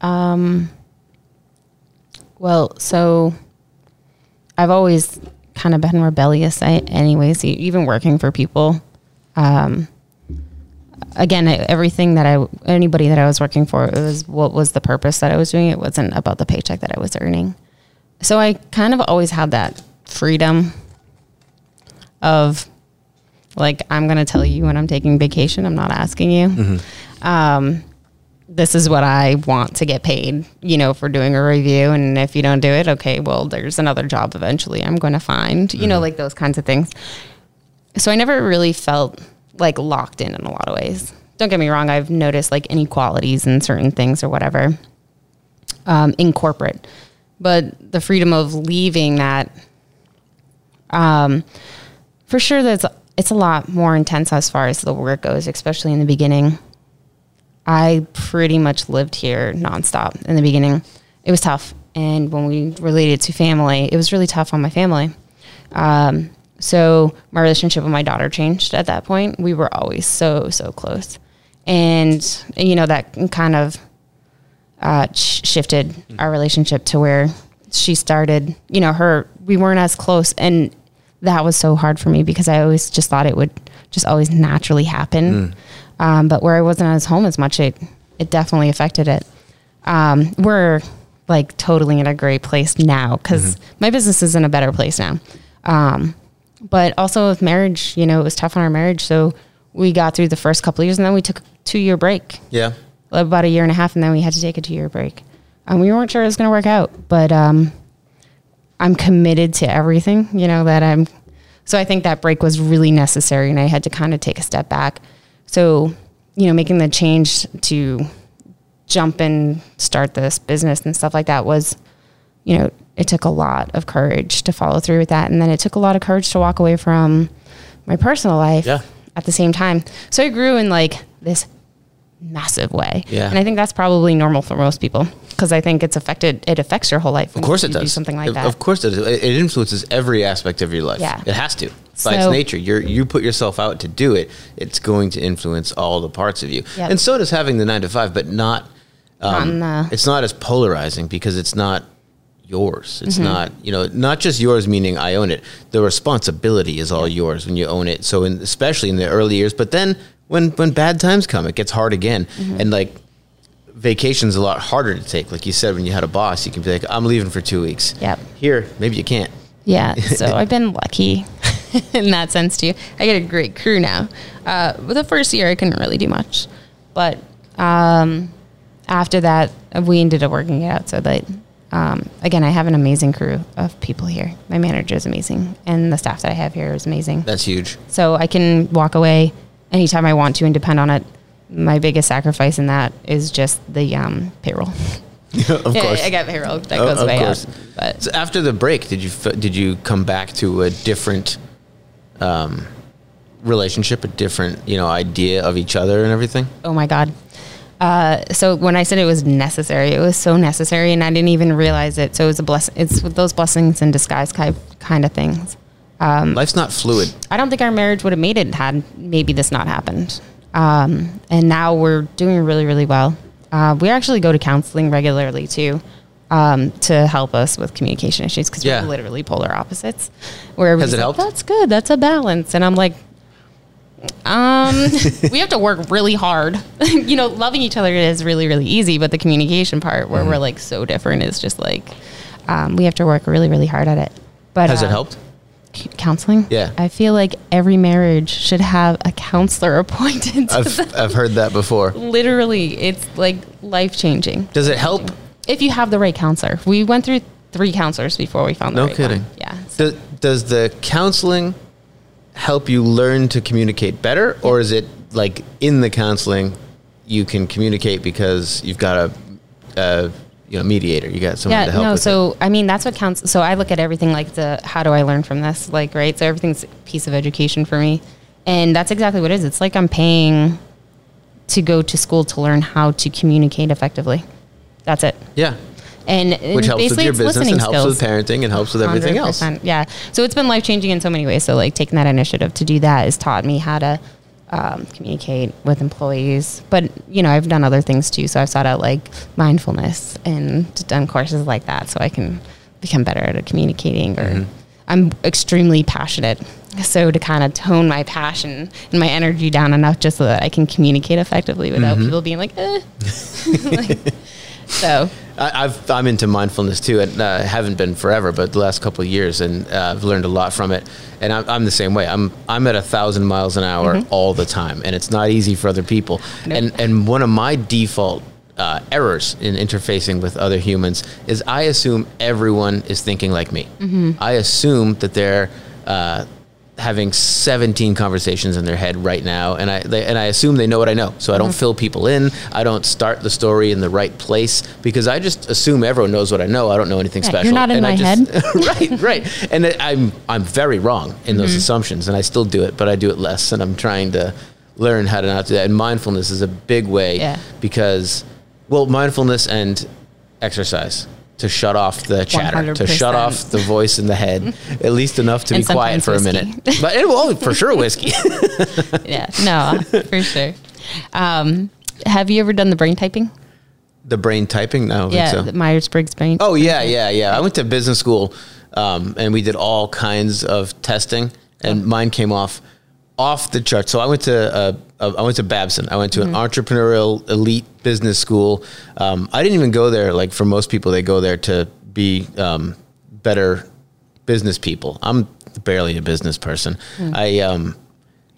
Um Well, so I've always kind of been rebellious, I- anyways, even working for people. Um, again, everything that I, anybody that I was working for, it was what was the purpose that I was doing. It wasn't about the paycheck that I was earning. So I kind of always had that freedom of like, I'm going to tell you when I'm taking vacation. I'm not asking you Um, this is what I want to get paid, you know, for doing a review. And if you don't do it, okay, well, there's another job eventually I'm going to find, you know, like those kinds of things. So I never really felt like locked in in a lot of ways. Don't get me wrong, I've noticed like inequalities in certain things or whatever um, in corporate, but the freedom of leaving that, um, for sure, that's it's a lot more intense as far as the work goes, especially in the beginning. I pretty much lived here nonstop in the beginning. It was tough. And when we related to family, it was really tough on my family. Um, so my relationship with my daughter changed at that point. We were always so, so close. And, you know, that kind of uh, sh- shifted our relationship to where she started, you know, her, we weren't as close. And that was so hard for me because I always just thought it would just always naturally happen. Um, but where I wasn't as home as much, it, it definitely affected it. Um, we're like totally in a great place now because my business is in a better place now. Um, but also with marriage, you know, it was tough on our marriage. So we got through the first couple of years and then we took a two year break Yeah. about a year and a half, and then we had to take a two year break. Um, we weren't sure it was going to work out, but um, I'm committed to everything, you know, that I'm. So I think that break was really necessary, and I had to kind of take a step back. So, you know, making the change to jump and start this business and stuff like that was, you know, it took a lot of courage to follow through with that. And then it took a lot of courage to walk away from my personal life Yeah. at the same time. So I grew in like this massive way. Yeah. And I think that's probably normal for most people because I think it's affected, it affects your whole life. Of course it does. Do something like Of- that. Of course it does. It it influences every aspect of your life. Yeah. It has to. By its nature, you're you put yourself out to do it. It's going to influence all the parts of you, Yep. and so does having the nine to five, but not. Not Um, in the- it's not as polarizing because it's not yours. It's Mm-hmm. not you know not just yours meaning I own it. The responsibility is all yours when you own it. So in, especially in the early years, but then when when bad times come, it gets hard again, Mm-hmm. and like vacation's a lot harder to take. Like you said, when you had a boss, you can be like, I'm leaving for two weeks. Yep. Here, maybe you can't. Yeah, so <laughs> I've been lucky <laughs> in that sense too. I get a great crew now. Uh, the first year I couldn't really do much, but um, after that we ended up working it out so that um, again I have an amazing crew of people here. My manager is amazing, and the staff that I have here is amazing. That's huge. So I can walk away anytime I want to and depend on it, my biggest sacrifice in that is just the um, payroll. <laughs> of <laughs> Yeah, course. I got payroll that Oh, goes of way course. up. But So after the break, did you did you come back to a different um, relationship, a different you know idea of each other and everything? oh my god. Uh, so when I said it was necessary, it was so necessary, and I didn't even realize it. So it was a blessing. It's those blessings in disguise kind kind of things. Life's not fluid. I don't think our marriage would have made it had maybe this not happened. Um, and now we're doing really, really well. Uh, we actually go to counseling regularly too um, to help us with communication issues because Yeah. we're literally polar opposites. Where Has it like, helped? That's good. That's a balance. And I'm like, um, <laughs> we have to work really hard. <laughs> you know, loving each other is really, really easy, but the communication part where Mm-hmm. we're like so different is just like um, we have to work really, really hard at it. But Has it uh, helped? Counseling. Yeah. I feel like every marriage should have a counselor <laughs> appointed. to I've. I've heard that before. Literally, it's like life changing. Does it help? If you have the right counselor, we went through three counselors before we found the No right kidding. one. Yeah. So Does, does the counseling help you learn to communicate better, or is it like in the counseling you can communicate because you've got a, a you know mediator, you got someone yeah, to help no. with it? So I mean, that's what counts. So I look at everything like the how do I learn from this? Like right. So everything's a piece of education for me, and that's exactly what it is. It's like I'm paying to go to school to learn how to communicate effectively. That's it. Yeah, And which helps with basically your it's business and helps skills. with parenting and helps with everything else. 100%. Yeah. So it's been life changing in so many ways. So like taking that initiative to do that has taught me how to um, communicate with employees. But you know, I've done other things too. So I've sought out like mindfulness and done courses like that, so I can become better at communicating. Or Mm-hmm. I'm extremely passionate. So to kind of tone my passion and my energy down enough just so that I can communicate effectively without Mm-hmm. people being like, eh. <laughs> Like, so I, I've, I'm into mindfulness too, and uh, haven't been forever, but the last couple of years, and uh, I've learned a lot from it. And I'm, I'm the same way. I'm I'm at a thousand miles an hour all the time, and it's not easy for other people. Nope. And and one of my default uh, errors in interfacing with other humans is I assume everyone is thinking like me. I assume that they're. Uh, having 17 conversations in their head right now and I they, and I assume they know what I know. So I don't mm-hmm. fill people in. I don't start the story in the right place because I just assume everyone knows what I know. I don't know anything special. you're not in And I my just- <laughs> right, right. And I'm I'm very wrong in those mm-hmm. assumptions and I still do it, but I do it less and I'm trying to learn how to not do that. And mindfulness is a big way Yeah. because well, mindfulness and exercise to shut off the chatter, to shut off the voice in the head, at least enough to And be quiet for a minute. But it will for sure, whiskey. <laughs> yeah, no, for sure. Um, have you ever done the brain typing? the brain typing? No, Yeah, so. Myers Briggs brain. Oh yeah, yeah, yeah. I went to business school, um, and we did all kinds of testing, and mine came off off the chart. So I went to uh, uh, I went to Babson. I went to an entrepreneurial elite business school. Um, I didn't even go there like for most people. They go there to be um, better business people. I'm barely a business person. I um,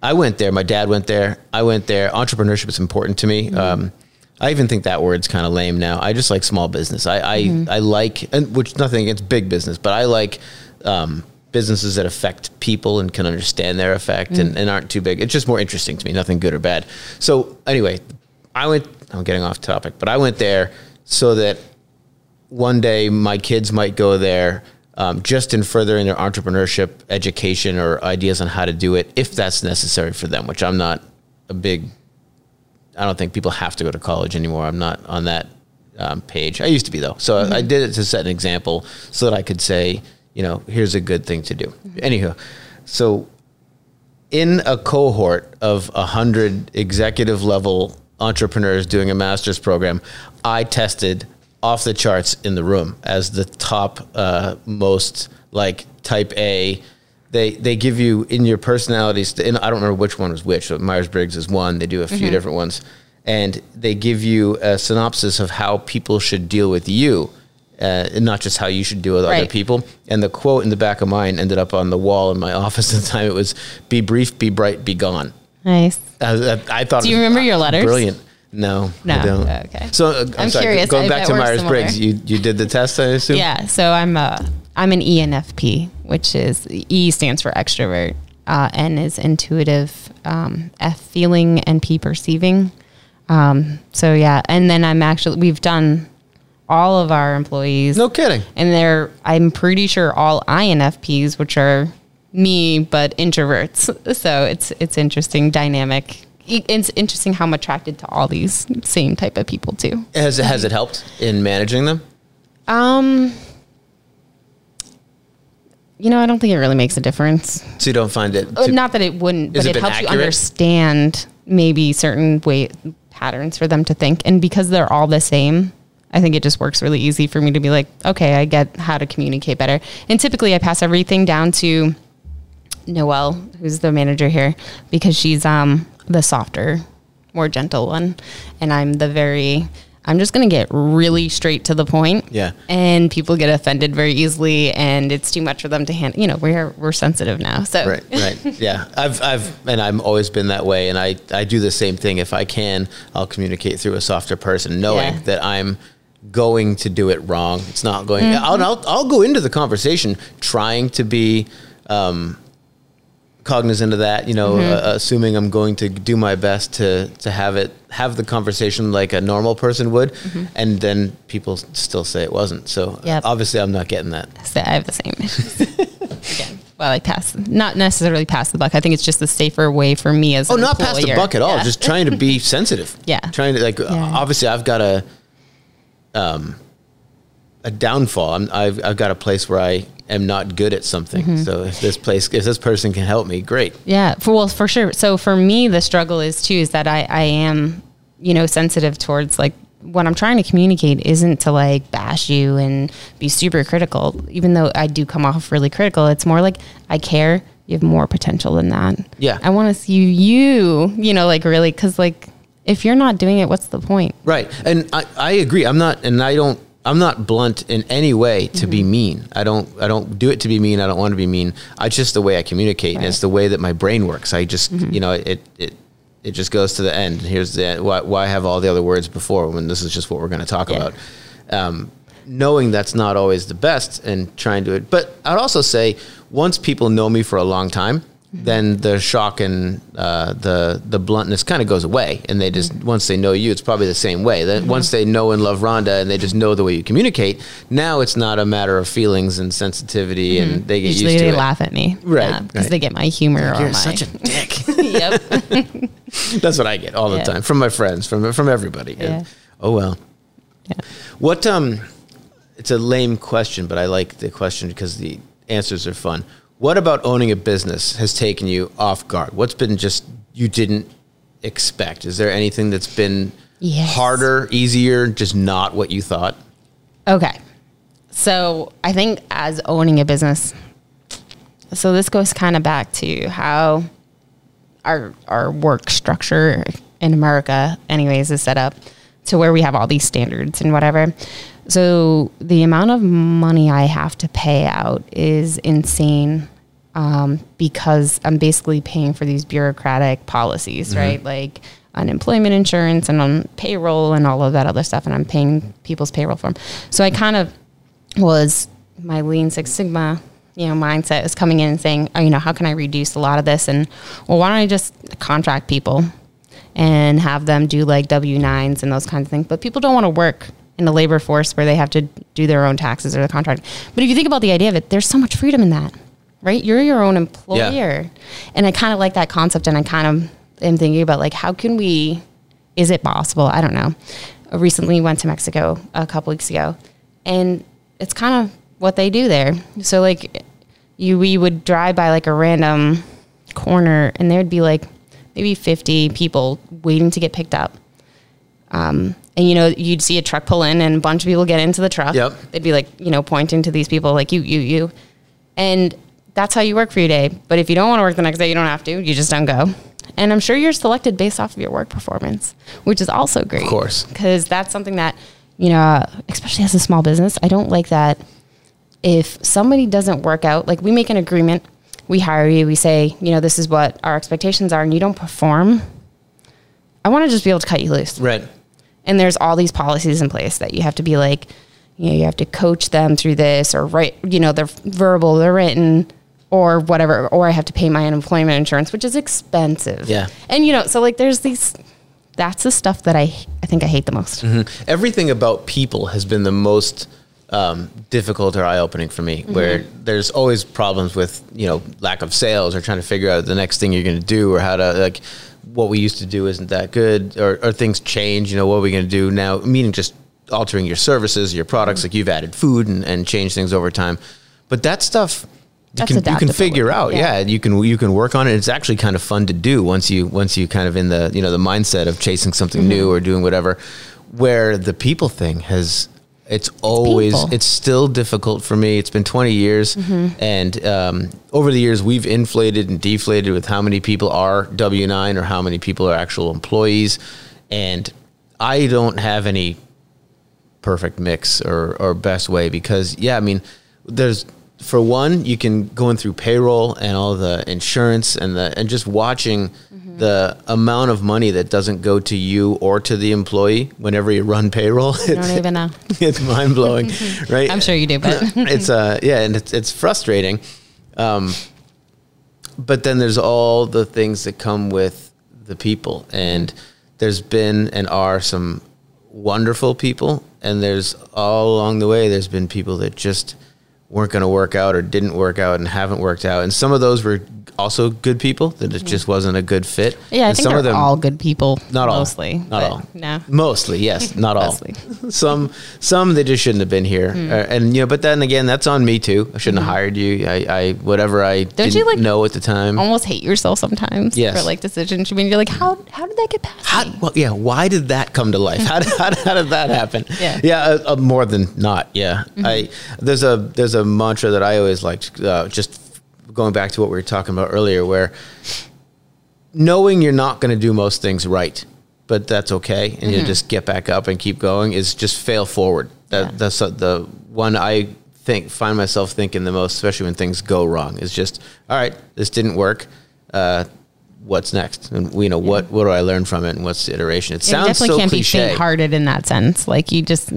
I went there. My dad went there. I went there. Entrepreneurship is important to me. Um, I even think that word's kind of lame now. I just like small business. I I, I like, and which nothing against big business, but I like um, businesses that affect people and can understand their effect and, and aren't too big. It's just more interesting to me. Nothing good or bad. So anyway, I went. I'm getting off topic, but I went there so that one day my kids might go there um, just in furthering their entrepreneurship education or ideas on how to do it if that's necessary for them which i'm not a big i don't think people have to go to college anymore i'm not on that um, page i used to be though so I, I did it to set an example so that i could say you know here's a good thing to do anywho so in a cohort of 100 executive level entrepreneurs doing a master's program, I tested off the charts in the room as the top uh, most like type A. They they give you in your personalities. And I don't remember which one was which. So Myers Briggs is one. They do a few different ones, and they give you a synopsis of how people should deal with you, uh, and not just how you should deal with other people. And the quote in the back of mine ended up on the wall in my <laughs> office at the time. It was, "Be brief, be bright, be gone." Nice. I, I, I thought. Do it you was remember your letters? Brilliant. No, No, I don't. okay. So uh, I'm, I'm sorry, curious Going back to Myers Briggs, you you did the test, I assume. Yeah. So I'm a I'm an ENFP, which is E stands for extrovert. uh, N is intuitive, um, F feeling, and P perceiving. Um, so yeah, and then I'm actually we've done all of our employees. No kidding. And they're I'm pretty sure all INFPs, which are me but introverts. <laughs> So it's it's interesting dynamic. It's interesting how I'm attracted to all these same type of people too. Has it, has it helped in managing them? Um, you know, I don't think it really makes a difference. So you don't find it? Uh, to- Not that it wouldn't, but it it, been helps you understand maybe certain way patterns for them to think. And because they're all the same, I think it just works really easy for me to be like, okay, I get how to communicate better. And typically I pass everything down to Noelle, who's the manager here, because she's um the softer, more gentle one. And I'm the very I'm just gonna get really straight to the point. Yeah. And people get offended very easily and it's too much for them to handle you know, we're we're sensitive now. So Right, right. Yeah. I've, I've, and I've always been that way. And I, I do the same thing. If I can, I'll communicate through a softer person, knowing Yeah. that I'm going to do it wrong. It's not going, Mm-hmm. I'll, I'll, I'll go into the conversation trying to be, um, cognizant of that, you know, Mm-hmm. uh, assuming I'm going to do my best to, to have it, have the conversation like a normal person would. And then people still say it wasn't. So Mm-hmm. Yep. obviously I'm not getting that. So I have the same issues. Again, well, I pass, not necessarily pass the buck. I think it's just the safer way for me as Oh, not pass the buck at all. Yeah. Just trying to be <laughs> sensitive. Yeah. Trying to like. Yeah. Obviously, I've got a, um, a downfall. I'm, I've I've got a place where I am not good at something. Mm-hmm. So if this place, if this person can help me, great. Yeah, for well, for sure. So for me, the struggle is too is that I I am you know sensitive towards like what I'm trying to communicate isn't to like bash you and be super critical. Even though I do come off really critical, it's more like I care. You have more potential than that. Yeah. I want to see you. You know, like really, because like if you're not doing it, what's the point? Right. And I, I agree. I'm not, and I don't. I'm not blunt in any way to be Mm-hmm. mean. I don't. I don't do it to be mean. I don't want to be mean. I just the way I communicate, and it's the way that my brain works. I just, Mm-hmm. you know, it it it just goes to the end. Here's the. Why, why have all the other words before when this is just what we're going to talk Yeah. about? Um, knowing that's not always the best, and trying to. It but I'd also say once people know me for a long time. Then the shock and uh, the the bluntness kind of goes away, and they just once they know you, it's probably the same way. Then once they know and love Rhonda, and they just know the way you communicate, now it's not a matter of feelings and sensitivity, and they get Usually used to they it. laugh at me, Right, Because right. they get my humor. or You're my, such a dick. <laughs> yep. <laughs> That's what I get all the Yeah. time from my friends, from from everybody. And- oh well. Yeah. What um it's a lame question, but I like the question because the answers are fun. What about owning a business has taken you off guard? What's been just you didn't expect? Is there anything that's been Yes. harder, easier, just not what you thought? Okay. So I think as owning a business, so this goes kind of back to how our our work structure in America, anyways, is set up to where we have all these standards and whatever. So the amount of money I have to pay out is insane um, because I'm basically paying for these bureaucratic policies, right? Like unemployment insurance and on payroll and all of that other stuff, and I'm paying people's payroll for them. So I kind of was my Lean Six Sigma, you know, mindset is coming in and saying, oh, you know, how can I reduce a lot of this? And well, why don't I just contract people and have them do like W nines and those kinds of things? But people don't want to work in the labor force where they have to do their own taxes or the contract. But if you think about the idea of it, there's so much freedom in that, right? You're your own employer, and I kind of like that concept, and I kind of am thinking about like how can we is it possible? I don't know. I recently went to Mexico a couple weeks ago, and it's kind of what they do there. So like, you we would drive by like a random corner, and there'd be like maybe fifty people waiting to get picked up. Um, and you know, you'd see a truck pull in, and a bunch of people get into the truck. Yep. They'd be like, you know, pointing to these people, like you, you, you, and that's how you work for your day. But if you don't want to work the next day, you don't have to. You just don't go. And I'm sure you're selected based off of your work performance, which is also great. Of course. Because that's something that, you know, especially as a small business, I don't like that if somebody doesn't work out, like we make an agreement, we hire you, we say, you know, this is what our expectations are, and you don't perform, I want to just be able to cut you loose. Right. And there's all these policies in place that you have to be like, you know, you have to coach them through this or write, you know, they're verbal, they're written, or whatever, or I have to pay my unemployment insurance, which is expensive. Yeah. And you know, so like there's these that's the stuff that I I think I hate the most. Mm-hmm. everything about people has been the most um, difficult or eye opening for me. Mm-hmm. Where there's always problems with you know lack of sales or trying to figure out the next thing you're going to do or how to like what we used to do isn't that good or, or things change. You know what are we going to do now? Meaning just altering your services, your products. Mm-hmm. Like you've added food and, and changed things over time, but that stuff. You can, you can figure out, Yeah. yeah. You can you can work on it. It's actually kind of fun to do once you once you kind of in the you know the mindset of chasing something new Mm-hmm. or doing whatever. Where the people thing has, it's always painful. it's still difficult for me. It's been 20 years, Mm-hmm. and um, over the years we've inflated and deflated with how many people are W nine or how many people are actual employees, and I don't have any perfect mix or, or best way because yeah i mean there's for one you can going through payroll and all the insurance and the and just watching the amount of money that doesn't go to you or to the employee whenever you run payroll. I don't even know. <laughs> it's mind-blowing <laughs> right? I'm sure you do, but <laughs> it's uh yeah and it's it's frustrating. Um but then there's all the things that come with the people and there's been and are some wonderful people and there's all along the way there's been people that just weren't going to work out or didn't work out and haven't worked out. And some of those were also good people that it just wasn't a good fit yeah, I and think some they're of them all good people. not all. mostly. Not all. No. Mostly, yes. <laughs> Not all. Mostly. <laughs> some, some they just shouldn't have been here. Hmm. Uh, and you know, but then again, that's on me too. I shouldn't have hired you. I, I whatever I Don't didn't you, like, know at the time. Almost hate yourself sometimes Yes. for like decisions. I mean, you're like, how how did that get past How, me? well, yeah. Why did that come to life? How did, <laughs> how, did- how did that happen? Yeah. yeah. Uh, uh, more than not. Yeah. Mm-hmm. I there's a there's a mantra that I always liked. Uh, just going back to what we were talking about earlier, where knowing you're not going to do most things right, but that's okay, and Mm-hmm. you just get back up and keep going. Is just fail forward. That Yeah. that's the one I think find myself thinking the most, especially when things go wrong. Is just all right. This didn't work. Uh, what's next? And you know what what do I learn from it? And what's the iteration? It You sounds definitely so can't cliche. be faint-hearted in that sense. Like you just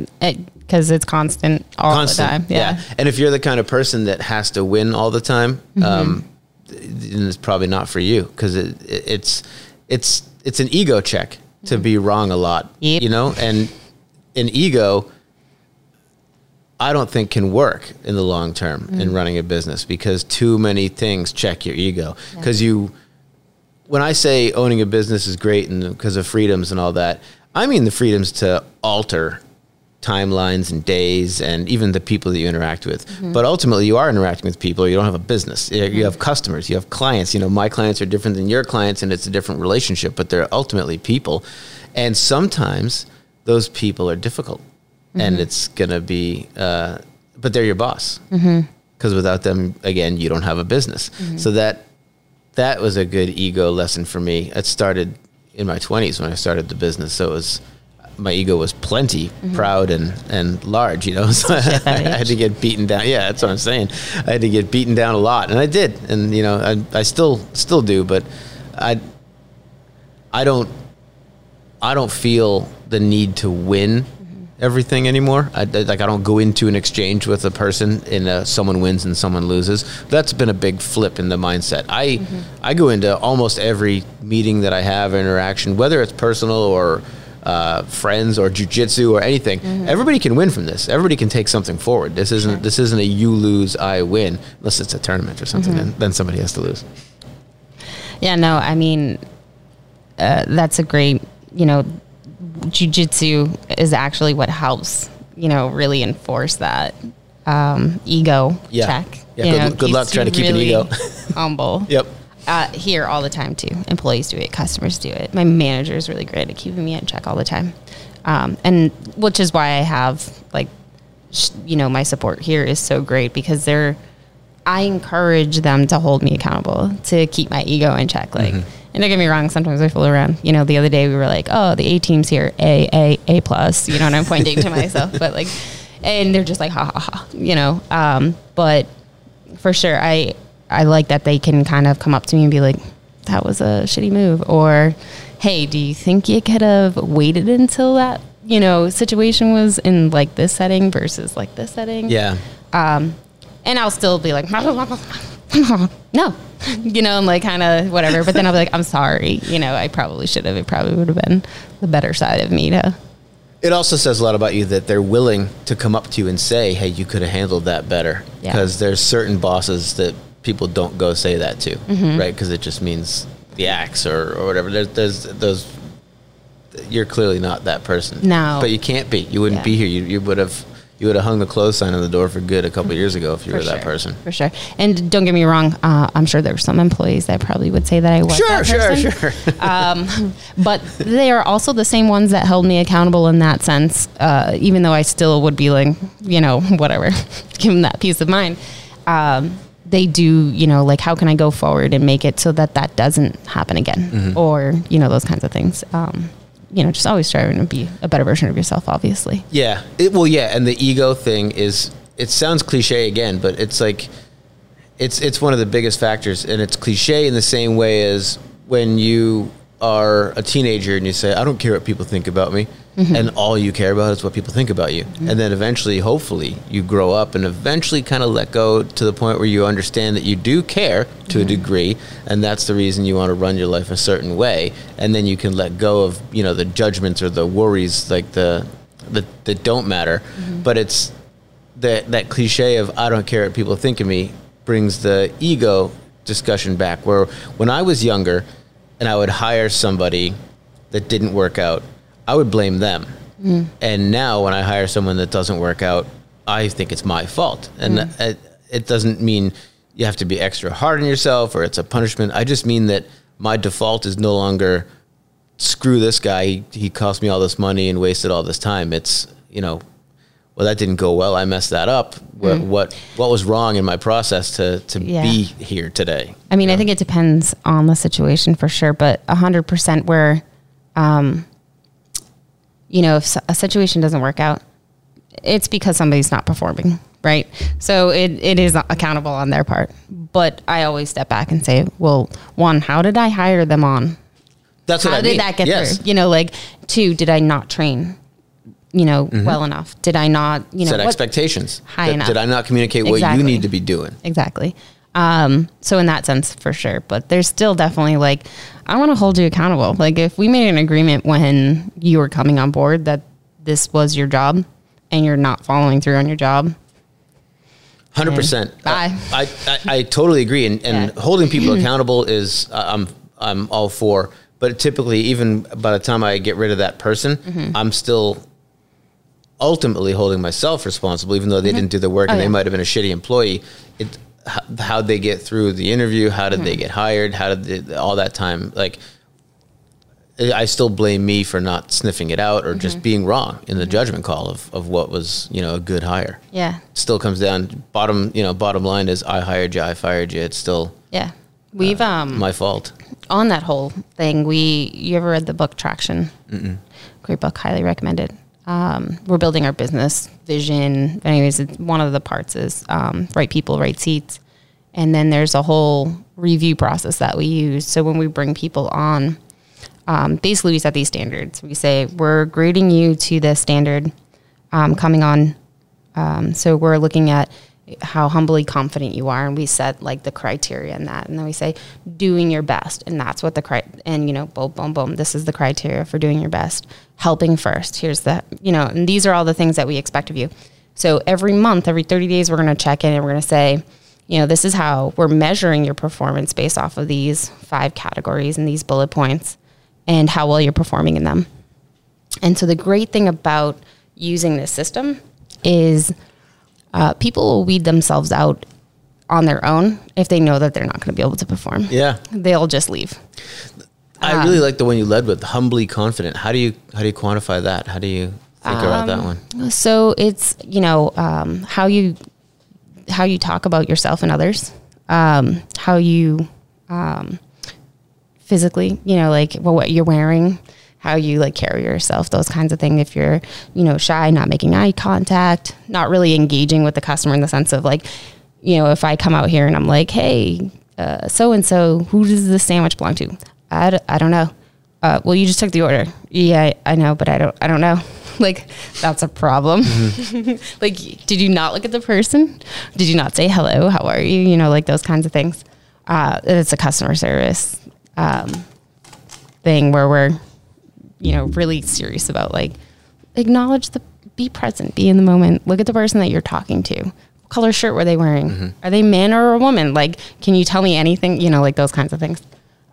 because it's constant all Constant, the time. Yeah. And if you're the kind of person that has to win all the time, Mm-hmm. um, then it's probably not for you because it, it, it's it's it's an ego check to be wrong a lot. Yep. You know, and an ego, I don't think can work in the long term Mm-hmm. in running a business because too many things check your ego because you when I say owning a business is great and because of freedoms and all that, I mean the freedoms to alter timelines and days and even the people that you interact with. Mm-hmm. But ultimately, you are interacting with people. You don't have a business. You- You mm-hmm. have customers. You have clients. You know, my clients are different than your clients, and it's a different relationship. But they're ultimately people, and sometimes those people are difficult, and mm-hmm. it's gonna be. Uh, but they're your boss because without them, again, you don't have a business. So that that was a good ego lesson for me. It started in my 20s when I started the business. So it was my ego was plenty, mm-hmm. proud and and large, you know. <laughs> So I, had to get beaten down. Yeah, that's what I'm saying. I had to get beaten down a lot, and I did. And you know, I I still still do, but I I don't I don't feel the need to win mm-hmm. everything anymore. I, like I don't go into an exchange with a person and uh, someone wins and someone loses. That's been a big flip in the mindset. I mm-hmm. I go into almost every meeting that I have interaction, whether it's personal or uh, friends or jujitsu or anything. Everybody can win from this. Everybody can take something forward. This isn't this isn't a you lose I win unless it's a tournament or something. Then, then somebody has to lose. Yeah, no, I mean, uh, that's a great, you know, jujitsu is actually what helps, you know, really enforce that um, ego Yeah. check. Yeah, good- know, good luck trying to keep an ego. humble. <laughs> Yep. Uh, here all the time too. Employees do it, customers do it. My manager is really great at keeping me in check all the time, um, and which is why I have like, sh- you know, my support here is so great because they're. I encourage them to hold me accountable to keep my ego in check. Like, and don't get me wrong, sometimes I fool around. You know, the other day we were like, "Oh, the A team's here, A A A plus." You know, and I'm pointing to myself, but like, and they're just like, "Ha ha ha," you know. Um, but for sure i i like that they can kind of come up to me and be like that was a shitty move or hey do you think you could have waited until that you know situation was in like this setting versus like this setting Yeah. Um, and i'll still be like <laughs> no, you know, I'm like kind of whatever. But then I'll be like, I'm sorry. You know, I probably should have. It probably would have been the better side of me to. It also says a lot about you that they're willing to come up to you and say, "Hey, you could have handled that better." Yeah. Because there's certain bosses that people don't go say that to, Mm-hmm. right? Because it just means the axe or, or whatever. There's, there's those. You're clearly not that person. No. but you can't be. You wouldn't Yeah. be here. You, you would have. You would have hung the clothes sign on the door for good a couple years ago if you For were that sure, person. For sure. And don't get me wrong, uh, I'm sure there were some employees that probably would say that I was. Sure, that sure, person. sure. <laughs> Um, but they are also the same ones that held me accountable in that sense, uh, even though I still would be like, you know, whatever, <laughs> give them that peace of mind. Um, they do, you know, like, how can I go forward and make it so that that doesn't happen again? Mm-hmm. Or, you know, those kinds of things. Um, you know, just always striving to be a better version of yourself, obviously. Yeah. It, well, yeah, and the ego thing is it sounds cliche again, but it's like it's it's one of the biggest factors, and it's cliche in the same way as when you are a teenager and you say, "I don't care what people think about me," mm-hmm. and all you care about is what people think about you, mm-hmm. and then eventually, hopefully, you grow up and eventually kind of let go to the point where you understand that you do care to a mm-hmm. degree, and that's the reason you want to run your life a certain way, and then you can let go of you know the judgments or the worries like the that, that don't matter, but it's that that cliche of I don't care what people think of me brings the ego discussion back. Where when I was younger, and I would hire somebody that didn't work out, I would blame them. Mm. And now when I hire someone that doesn't work out, I think it's my fault, and mm. it, it doesn't mean you have to be extra hard on yourself or it's a punishment. I just mean that my default is no longer screw this guy. He, he cost me all this money and wasted all this time. It's you know well that didn't go well i messed that up what what, what was wrong in my process to to Mm. Yeah. be here today I mean, I think it depends on the situation for sure, but a hundred percent where, um, you know, if a situation doesn't work out, it's because somebody's not performing, right? So it, it is accountable on their part. But I always step back and say, well, one, how did I hire them on? that's what How i did mean that get yes through? You know, like two, did I not train, you know, well enough? Did I not, you know, set what- expectations High did, enough. did i not communicate what you need to be doing Exactly. Um, so in that sense, for sure. But there's still definitely like, I want to hold you accountable. Like if we made an agreement when you were coming on board that this was your job and you're not following through on your job, Hundred percent. Bye. I, I I totally agree, and, and Yeah. holding people <clears throat> accountable is uh, I'm I'm all for. But typically, even by the time I get rid of that person, Mm-hmm. I'm still ultimately holding myself responsible, even though they didn't do the work Oh, and they might have been a shitty employee. It how'd they get through the interview? How did Mm-hmm. they get hired? How did they, all that time like? I still blame me for not sniffing it out or Mm-hmm. just being wrong in the judgment call of, of what was you know a good hire yeah, still comes down bottom you know bottom line is i hired you i fired you it's still yeah. We've, um, my fault on that whole thing, we you ever read the book Traction? Great book, highly recommended. Um, we're building our business vision. Anyways, one of the parts is um, right people, right seats, and then there's a whole review process that we use. So when we bring people on, um, basically we set these standards. We say we're grading you to this standard um, coming on. Um, so we're looking at how humbly confident you are, and we set like the criteria in that, and then we say doing your best, and that's what the cri- and you know boom boom boom. This is the criteria for doing your best. Helping first. Here's the you know, and these are all the things that we expect of you. So every month, every 30 days, we're going to check in and we're going to say, you know, this is how we're measuring your performance based off of these five categories and these bullet points and how well you're performing in them. And so the great thing about using this system is uh, people will weed themselves out on their own if they know that they're not going to be able to perform. yeah They'll just leave. i Um, really like the one you led with humbly confident how do you how do you quantify that how do you think about that Um, one So it's you know um, how you how you talk about yourself and others, um, how you um, physically, you know, like well, what you're wearing, how you like carry yourself, those kinds of things. If you're you know shy, not making eye contact, not really engaging with the customer in the sense of like, you know, if I come out here and I'm like, hey, so and so, who does this sandwich belong to? I, d- I don't know. Uh, well, you just took the order. Yeah, I, I know, but I don't. I don't know. <laughs> like that's a problem. <laughs> like, did you not look at the person? Did you not say hello? How are you? You know, like those kinds of things. Uh, it's a customer service um, thing where we're, you know, really serious about like acknowledge the be present, be in the moment. Look at the person that you're talking to. What color shirt were they wearing? Are they man or a woman? Like, can you tell me anything? You know, like those kinds of things.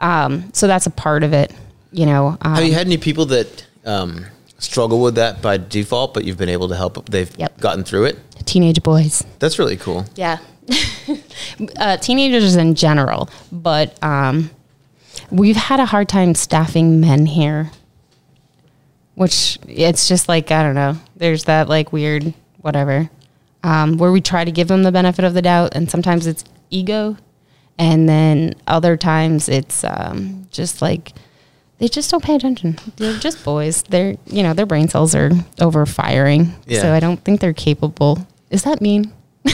Um, so that's a part of it. You know, um, Have you had any people that um, struggle with that by default, but you've been able to help? They've Yep. gotten through it. teenage boys. That's really cool. Yeah. <laughs> uh, teenagers in general, but um, we've had a hard time staffing men here, which it's just like, I don't know, there's that like weird whatever um, where we try to give them the benefit of the doubt, and sometimes it's ego, and then other times it's um, just like, they just don't pay attention. They're just boys. They're, you know, their brain cells are over firing. Yeah. So I don't think they're capable. Is that mean? <laughs>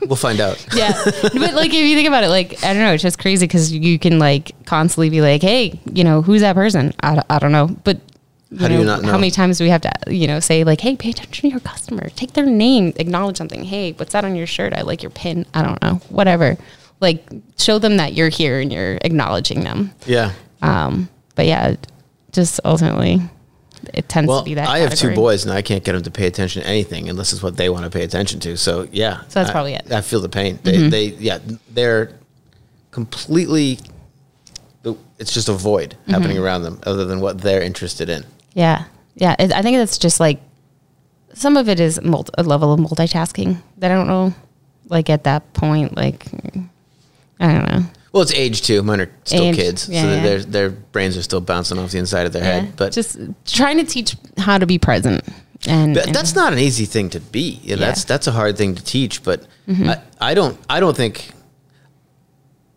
We'll find out. Yeah. but like if you think about it, like I don't know, it's just crazy because you can like constantly be like, hey, you know, who's that person? I, I don't know. But How do you not know? How many times do we have to, you know, say like, hey, pay attention to your customer, take their name, acknowledge something. Hey, what's that on your shirt? I like your pin. I don't know, whatever. Like show them that you're here and you're acknowledging them. Yeah. Um, but yeah, just ultimately, it tends Well, to be that. I have two boys, and I can't get them to pay attention to anything unless it's what they want to pay attention to. So yeah, So that's I- probably it. Mm-hmm. I feel the pain. They, they, yeah, they're completely. It's just a void Mm-hmm. happening around them, other than what they're interested in. Yeah, yeah. It, I think it's just like some of it is multi, a level of multitasking that I don't know. Like at that point, like I don't know. Well, it's age too. Mine are still Age, kids, yeah, so yeah. their their brains are still bouncing off the inside of their Yeah, head. But just trying to teach how to be present, and, But and- that's not an easy thing to be. Mm-hmm. That's that's a hard thing to teach. But I, I don't I don't think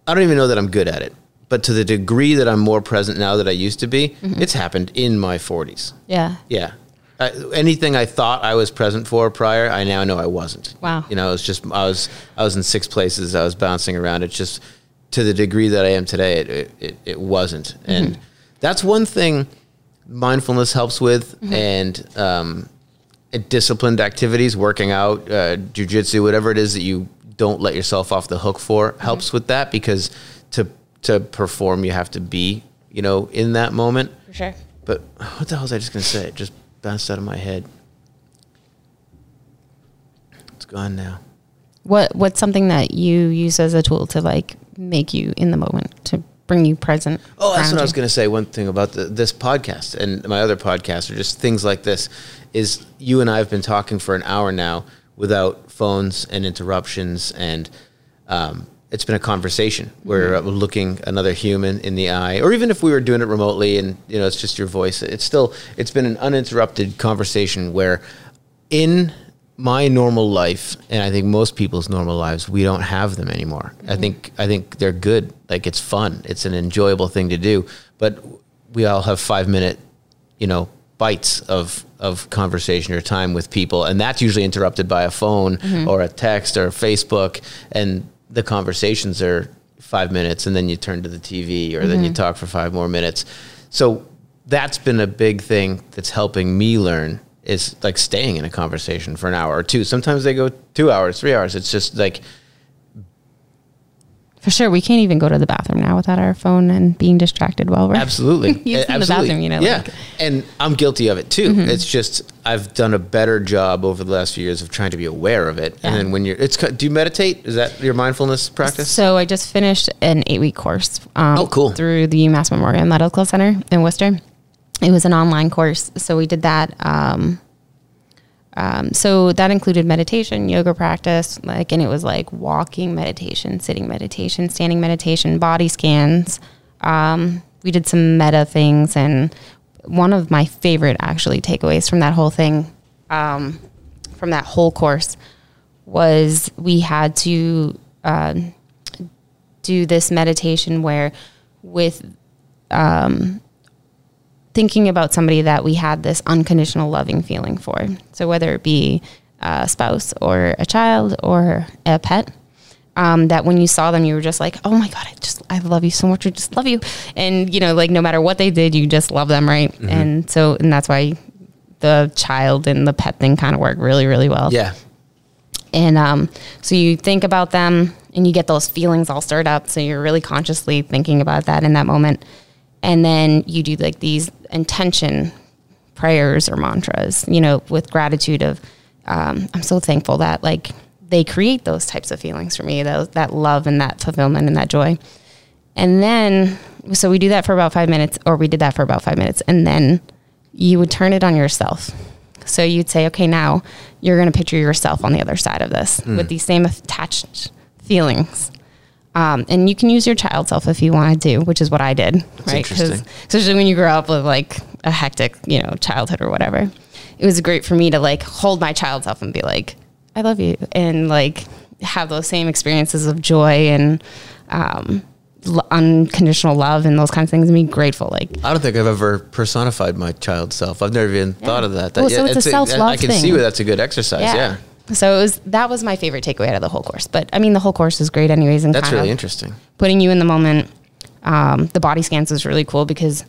I don't even know that I'm good at it. But to the degree that I'm more present now that I used to be, Mm-hmm. it's happened in my 40s. yeah, Yeah. I, anything I thought I was present for prior, I now know I wasn't. Wow. You know, it was just I was I was in six places. I was bouncing around. It's just to the degree that I am today, it it, it, wasn't. And that's one thing mindfulness helps with, and um, disciplined activities, working out, uh, jujitsu, whatever it is that you don't let yourself off the hook for, helps with that because to to perform, you have to be, you know, in that moment. for sure. But what the hell was I just going to say? It just bounced out of my head. It's gone now. What what's something that you use as a tool to like make you in the moment to bring you present? Oh, that's what I was going to say. One thing about the, this podcast and my other podcasts are just things like this is you and I have been talking for an hour now without phones and interruptions. And um, it's been a conversation. Where we're uh, looking another human in the eye, or even if we were doing it remotely and, you know, it's just your voice, it's still, it's been an uninterrupted conversation where in my normal life and I think most people's normal lives, we don't have them anymore. I think I think they're good. Like it's fun. It's an enjoyable thing to do. But we all have five minute, you know, bites of of conversation or time with people, and that's usually interrupted by a phone or a text or Facebook, and the conversations are five minutes, and then you turn to the TV or then you mm-hmm. talk for five more minutes. So that's been a big thing that's helping me learn is like staying in a conversation for an hour or two. Sometimes they go two hours, three hours. It's just like For sure, we can't even go to the bathroom now without our phone and being distracted while we're absolutely, <laughs> Using the absolutely. bathroom, you know, Yeah, like- Mm-hmm. and I'm guilty of it too. It's just I've done a better job over the last few years of trying to be aware of it. Yeah. And then when you're, it's do you meditate? Is that your mindfulness practice? So I just finished an eight week course. Um, Oh, cool. Through the UMass Memorial Medical Center in Worcester. It was an online course, so we did that. Um, um, so that included meditation, yoga practice, like, and it was like walking meditation, sitting meditation, standing meditation, body scans. Um, we did some metta things, and one of my favorite actually takeaways from that whole thing, um, from that whole course, was we had to uh, do this meditation where with um, thinking about somebody that we had this unconditional loving feeling for so whether it be a spouse or a child or a pet um, that when you saw them you were just like oh my god i just i love you so much i just love you and you know like no matter what they did you just love them right and so and that's why the child and the pet thing kind of work really, really well. Yeah. And um, so you think about them and you get those feelings all stirred up. So you're really consciously thinking about that in that moment. And then you do like these intention prayers or mantras, you know, with gratitude of, um, I'm so thankful that like they create those types of feelings for me, that, that love and that fulfillment and that joy. And then, so we do that for about five minutes, or we did that for about five minutes. And then you would turn it on yourself. So you'd say, okay, now you're going to picture yourself on the other side of this with these same attached feelings. Um, and you can use your child self if you want to, which is what I did, right? 'Cause interesting. especially when you grow up with like a hectic, you know, childhood or whatever. It was great for me to like hold my child self and be like, I love you, and like have those same experiences of joy and um, l- unconditional love and those kinds of things, and be grateful. Like, I don't think I've ever personified my child self. I've never even thought of that. that Well, so it's a self-love I can thing. see where that's a good exercise. Yeah. So it was that was my favorite takeaway out of the whole course. But I mean, the whole course is great, anyways. And That's really interesting. putting you in the moment. Um, the body scans is really cool because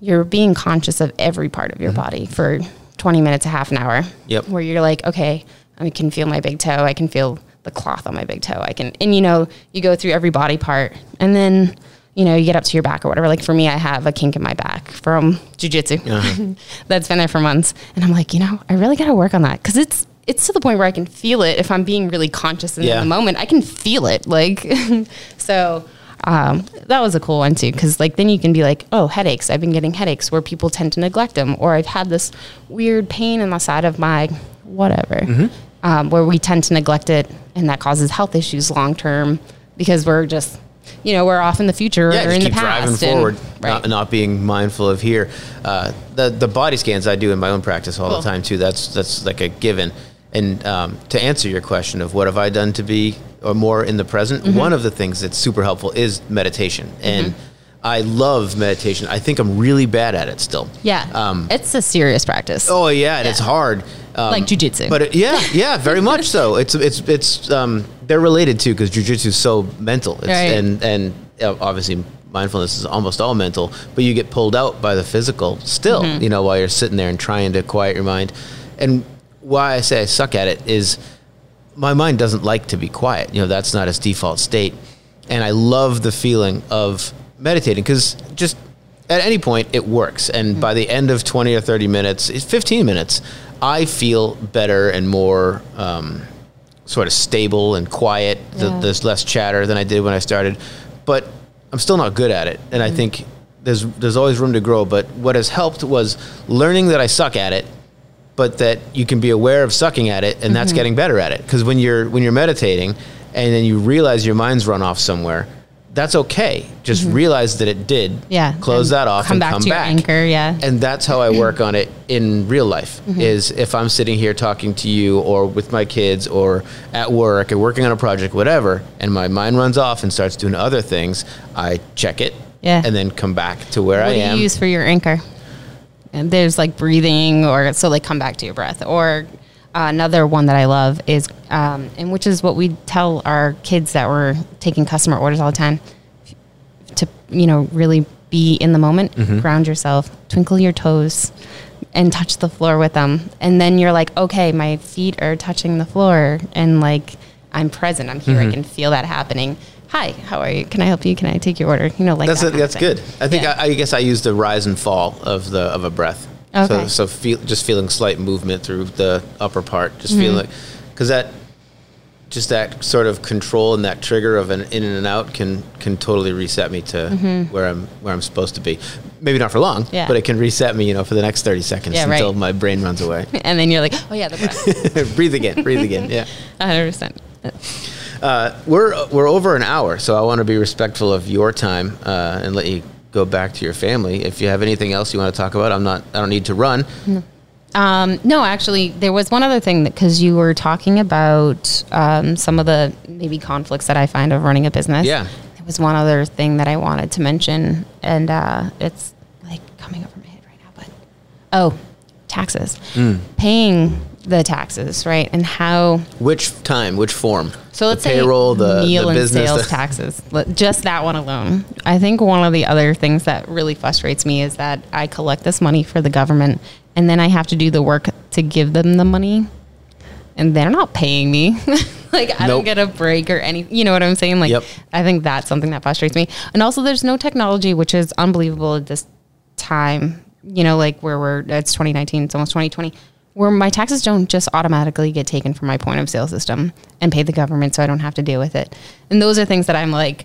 you're being conscious of every part of your body for 20 minutes, a half an hour. Mm-hmm. Yep. Where you're like, okay, I can feel my big toe. I can feel the cloth on my big toe. I can, and you know, you go through every body part and then, you know, you get up to your back or whatever. Like for me, I have a kink in my back from jujitsu Uh-huh. <laughs> that's been there for months. And I'm like, you know, I really got to work on that because it's, it's to the point where I can feel it if I'm being really conscious in Yeah. the moment. I can feel it. Like, <laughs> so um, that was a cool one too. Cause like then you can be like, oh, headaches. I've been getting headaches where people tend to neglect them. Or I've had this weird pain in the side of my whatever, Mm-hmm. um, where we tend to neglect it. And that causes health issues long term because we're just, you know, we're off in the future Yeah, or in the driving past. and- forward, right. not, not being mindful of here. Uh, the the body scans I do in my own practice all Cool. the time too. That's that's like a given. And um, to answer your question of what have I done to be or more in the present, Mm-hmm. one of the things that's super helpful is meditation. And I love meditation. I think I'm really bad at it still. yeah. Um, it's a serious practice. Oh yeah, and it's hard. Um, Like jujitsu. But it, yeah, <laughs> yeah, very much so. It's it's it's um, they're related too because jujitsu is so mental. It's, Right. And and uh, obviously mindfulness is almost all mental, but you get pulled out by the physical still. Mm-hmm. You know, while you're sitting there and trying to quiet your mind. And why I say I suck at it is my mind doesn't like to be quiet. You know, that's not its default state. And I love the feeling of meditating because just at any point it works. And by the end of 20 or 30 minutes, 15 minutes, I feel better and more um, sort of stable and quiet. Yeah. There's less chatter than I did when I started. But I'm still not good at it. And I think there's, there's always room to grow. But what has helped was learning that I suck at it but that you can be aware of sucking at it and that's mm-hmm. getting better at it because when you're when you're meditating and then you realize your mind's run off somewhere that's okay just mm-hmm. realize that it did Yeah. close that off Come and back come to back your anchor. Yeah. and that's how I work on it in real life mm-hmm. is if I'm sitting here talking to you or with my kids or at work or working on a project whatever and my mind runs off and starts doing other things I check it Yeah. and then come back to where what I do am you use for your anchor? And there's like breathing, or so like come back to your breath. Or uh, another one that I love is, um, and which is what we tell our kids that we're taking customer orders all the time to you know really be in the moment, Mm-hmm. ground yourself, twinkle your toes, and touch the floor with them. And then you're like, okay, my feet are touching the floor, and like I'm present. I'm here. Mm-hmm. I can feel that happening. Hi, how are you? Can I help you? Can I take your order? You know, like that's that a, that's good. I think Yeah. I, I guess I use the rise and fall of the of a breath. Okay. so feel just feeling slight movement through the upper part, just Mm-hmm. feeling because that just that sort of control and that trigger of an in and out can can totally reset me to where I'm where I'm supposed to be. Maybe not for long, Mm-hmm. Yeah. but it can reset me, you know, for the next thirty seconds Yeah, until right. my brain runs away. <laughs> and then you're like, oh yeah, the breath, <laughs> breathe again, breathe again. Yeah. <laughs> 100. Uh, we're we're over an hour, so I want to be respectful of your time uh, and let you go back to your family. If you have anything else you want to talk about, I'm not. I don't need to run. Um, no, actually, there was one other thing because you were talking about um, some of the maybe conflicts that I find of running a business. Yeah. there was one other thing that I wanted to mention, and uh, it's like coming over my head right now. But oh, taxes, Mm. paying the taxes, right, and how Which time? Which form? So let's the payroll, say the, meal the and business. sales the- taxes. Just that one alone. I think one of the other things that really frustrates me is that I collect this money for the government, and then I have to do the work to give them the money, and they're not paying me. <laughs> like I don't get a break or any. You know what I'm saying? Like Yep. I think that's something that frustrates me. And also, there's no technology, which is unbelievable at this time. You know, like where we're it's 2019, it's almost 2020, where my taxes don't just automatically get taken from my point of sale system and pay the government, so I don't have to deal with it. And those are things that I'm like,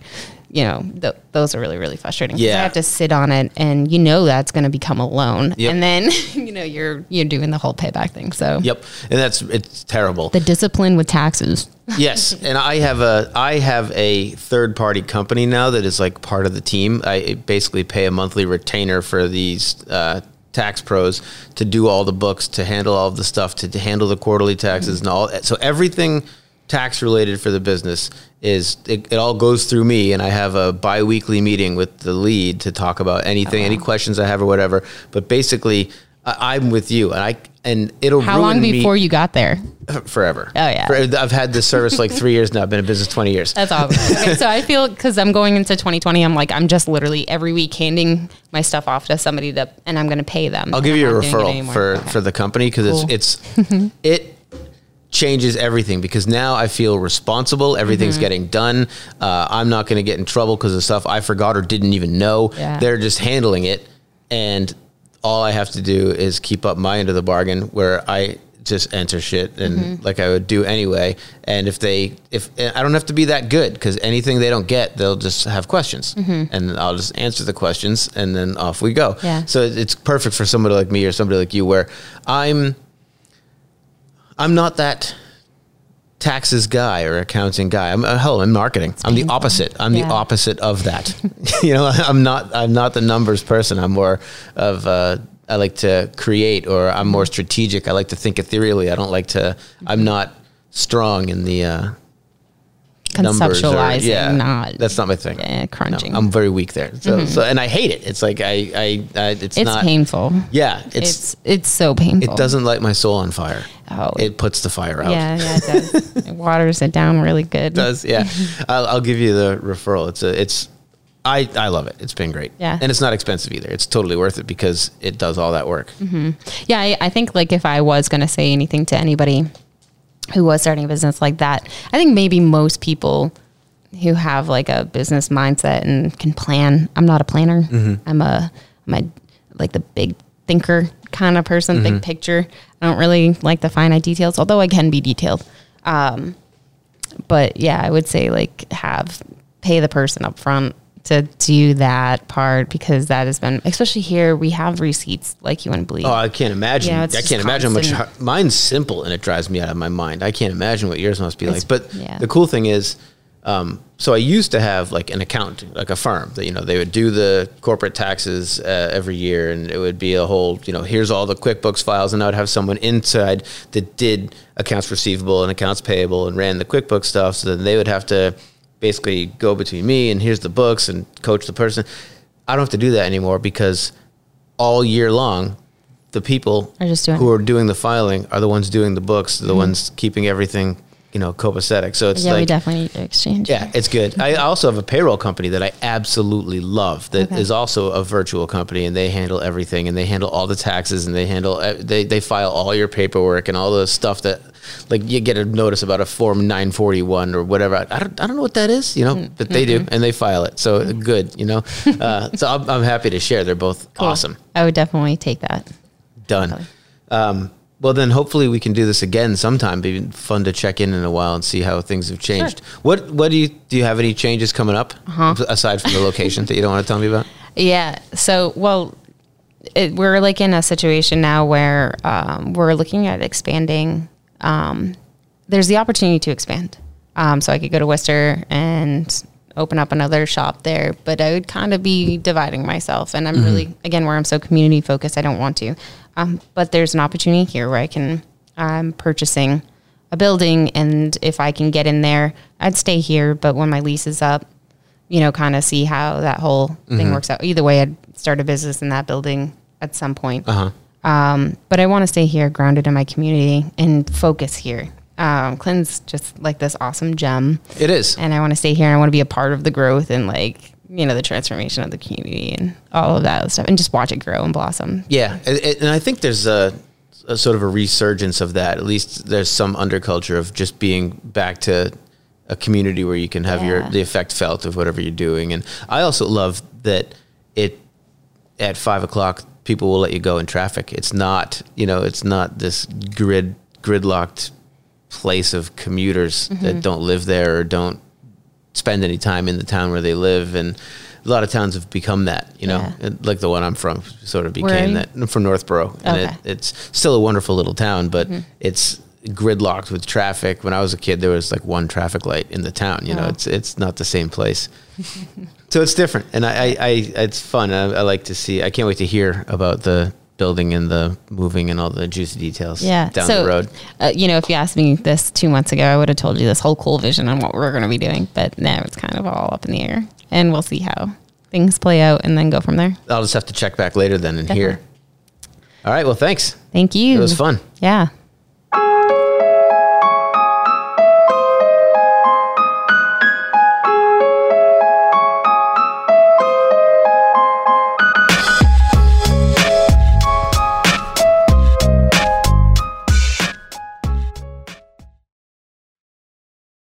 you know, th- those are really really frustrating. Yeah. I have to sit on it, and you know that's going to become a loan, Yep. and then <laughs> you know you're you're doing the whole payback thing. So Yep, and that's it's terrible. the discipline with taxes. <laughs> yes, and I have a I have a third party company now that is like part of the team. I basically pay a monthly retainer for these uh, tax pros to do all the books, to handle all of the stuff, to, to handle the quarterly taxes and all. So everything tax related for the business is it, it all goes through me, and I have a bi-weekly meeting with the lead to talk about anything, oh, any questions I have or whatever. But basically. I, I'm with you, and I and it'll How long before you got there? forever. Oh, yeah. I've had this service like three years now. I've been in business twenty years. That's awesome. Okay, <laughs> so I feel because I'm going into 2020, I'm like I'm just literally every week handing my stuff off to somebody that, and I'm going to pay them. I'll give you a I'm not doing referral for Okay. for the company because Cool. it's it's it changes everything because now I feel responsible. Everything's Mm-hmm. getting done. Uh, I'm not going to get in trouble because of stuff I forgot or didn't even know. Yeah. They're just handling it, and all I have to do is keep up my end of the bargain where I just enter shit and Mm-hmm. like I would do anyway. And if they, if I don't have to be that good because anything they don't get, they'll just have questions, and I'll just answer the questions, and then off we go. Mm-hmm. Yeah. So it's perfect for somebody like me or somebody like you where I'm I'm not that taxes guy or accounting guy. I'm uh, hell, I'm marketing. I'm the opposite. I'm Yeah. the opposite of that. <laughs> you know, I'm not I'm not the numbers person. I'm more of uh I like to create or I'm more strategic. I like to think ethereally. I don't like to I'm not strong in the uh numbers or- conceptualizing, not that's not my thing. yeah, crunching. No, I'm very weak there. So, mm-hmm. so and I hate it. It's like I, I, I it's, it's not. painful. Yeah, it's, It's it's so painful. it doesn't light my soul on fire. Oh. it puts the fire out. Yeah, yeah, it does. <laughs> it waters it down really good. It does yeah. I'll, I'll give you the referral. It's a it's. I, I love it. It's been great. Yeah. And it's not expensive either. It's totally worth it because it does all that work. Mm-hmm. Yeah, I, I think like if I was going to say anything to anybody who was starting a business like that, I think maybe most people who have like a business mindset and can plan. I'm not a planner. Mm-hmm. I'm a I'm a like the big thinker kind of person, Mm-hmm. big picture. I don't really like the finite details, although I can be detailed. Um, but yeah, I would say like have pay the person up front to do that part because that has been especially here we have receipts like you wouldn't believe. Oh, I can't imagine. Yeah, it's I can't imagine how much. Mine's simple and it drives me out of my mind. I can't imagine what yours must be It's- like. But yeah. the cool thing is, um, so I used to have like an accountant, like a firm that you know they would do the corporate taxes uh, every year, and it would be a whole you know here's all the QuickBooks files, and I would have someone inside that did accounts receivable and accounts payable and ran the QuickBooks stuff. So then they would have to basically go between me and here's the books and coach the person. I don't have to do that anymore because all year long, the people Are just doing who are doing the filing are the ones doing the books, the mm-hmm. ones keeping everything, you know, copacetic. So it's Mm-hmm. yeah, we definitely need to exchange. yeah, it's good. I also have a payroll company that I absolutely love. That is Okay. also a virtual company, and they handle everything, and they handle all the taxes, and they handle uh, they they file all your paperwork and all the stuff that, like you get a notice about a form nine forty one or whatever. I don't I don't know what that is, you know, Mm-hmm. but they do, and they file it. So good, you know. <laughs> Uh, so I'm, I'm happy to share. They're both Cool. awesome. I would definitely take that. Done. Um, well, then hopefully we can do this again sometime. Be fun to check in in a while and see how things have changed. What What do you do? You have any changes coming up Uh-huh. aside from the location that you don't want to tell me about? <laughs> Yeah. So, well, it, we're like in a situation now where um, we're looking at expanding. Um, there's the opportunity to expand. Um, so I could go to Worcester and open up another shop there, but I would kind of be dividing myself. And I'm really, again, where I'm so community focused, I don't want to. Um, but there's an opportunity here where I can, I'm purchasing a building. And if I can get in there, I'd stay here. But when my lease is up, you know, kind of see how that whole thing works out. Either way, I'd start a business in that building at some point. Uh huh. Um, but I want to stay here, grounded in my community, and focus here. Um, Clinton's just like this awesome gem, It is. and I want to stay here. and I want to be a part of the growth and like you know the transformation of the community and all of that stuff, and just watch it grow and blossom. Yeah, and, and I think there's a, a sort of a resurgence of that. At least there's some underculture of just being back to a community where you can have your the effect felt of whatever you're doing. And I also love that it at five o'clock people will let you go in traffic. It's not you know it's not this grid gridlocked place of commuters Mm-hmm. that don't live there or don't spend any time in the town where they live and a lot of towns have become that you know Yeah. Like the one i'm from sort of became that I'm from northborough and Okay. Mm-hmm. it, it's still a wonderful little town but it's gridlocked with traffic when i was a kid there was like one traffic light in the town you know Oh. it's it's not the same place <laughs> so it's different and i i, I it's fun I, I like to see i can't wait to hear about the building and the moving and all the juicy details Yeah. down so, the road Uh, you know, if you asked me this two months ago, I would have told you this whole cool vision on what we're going to be doing. But now it's kind of all up in the air, and we'll see how things play out, and then go from there. i'll just have to check back later then and hear all right well thanks Thank you. it was fun Yeah.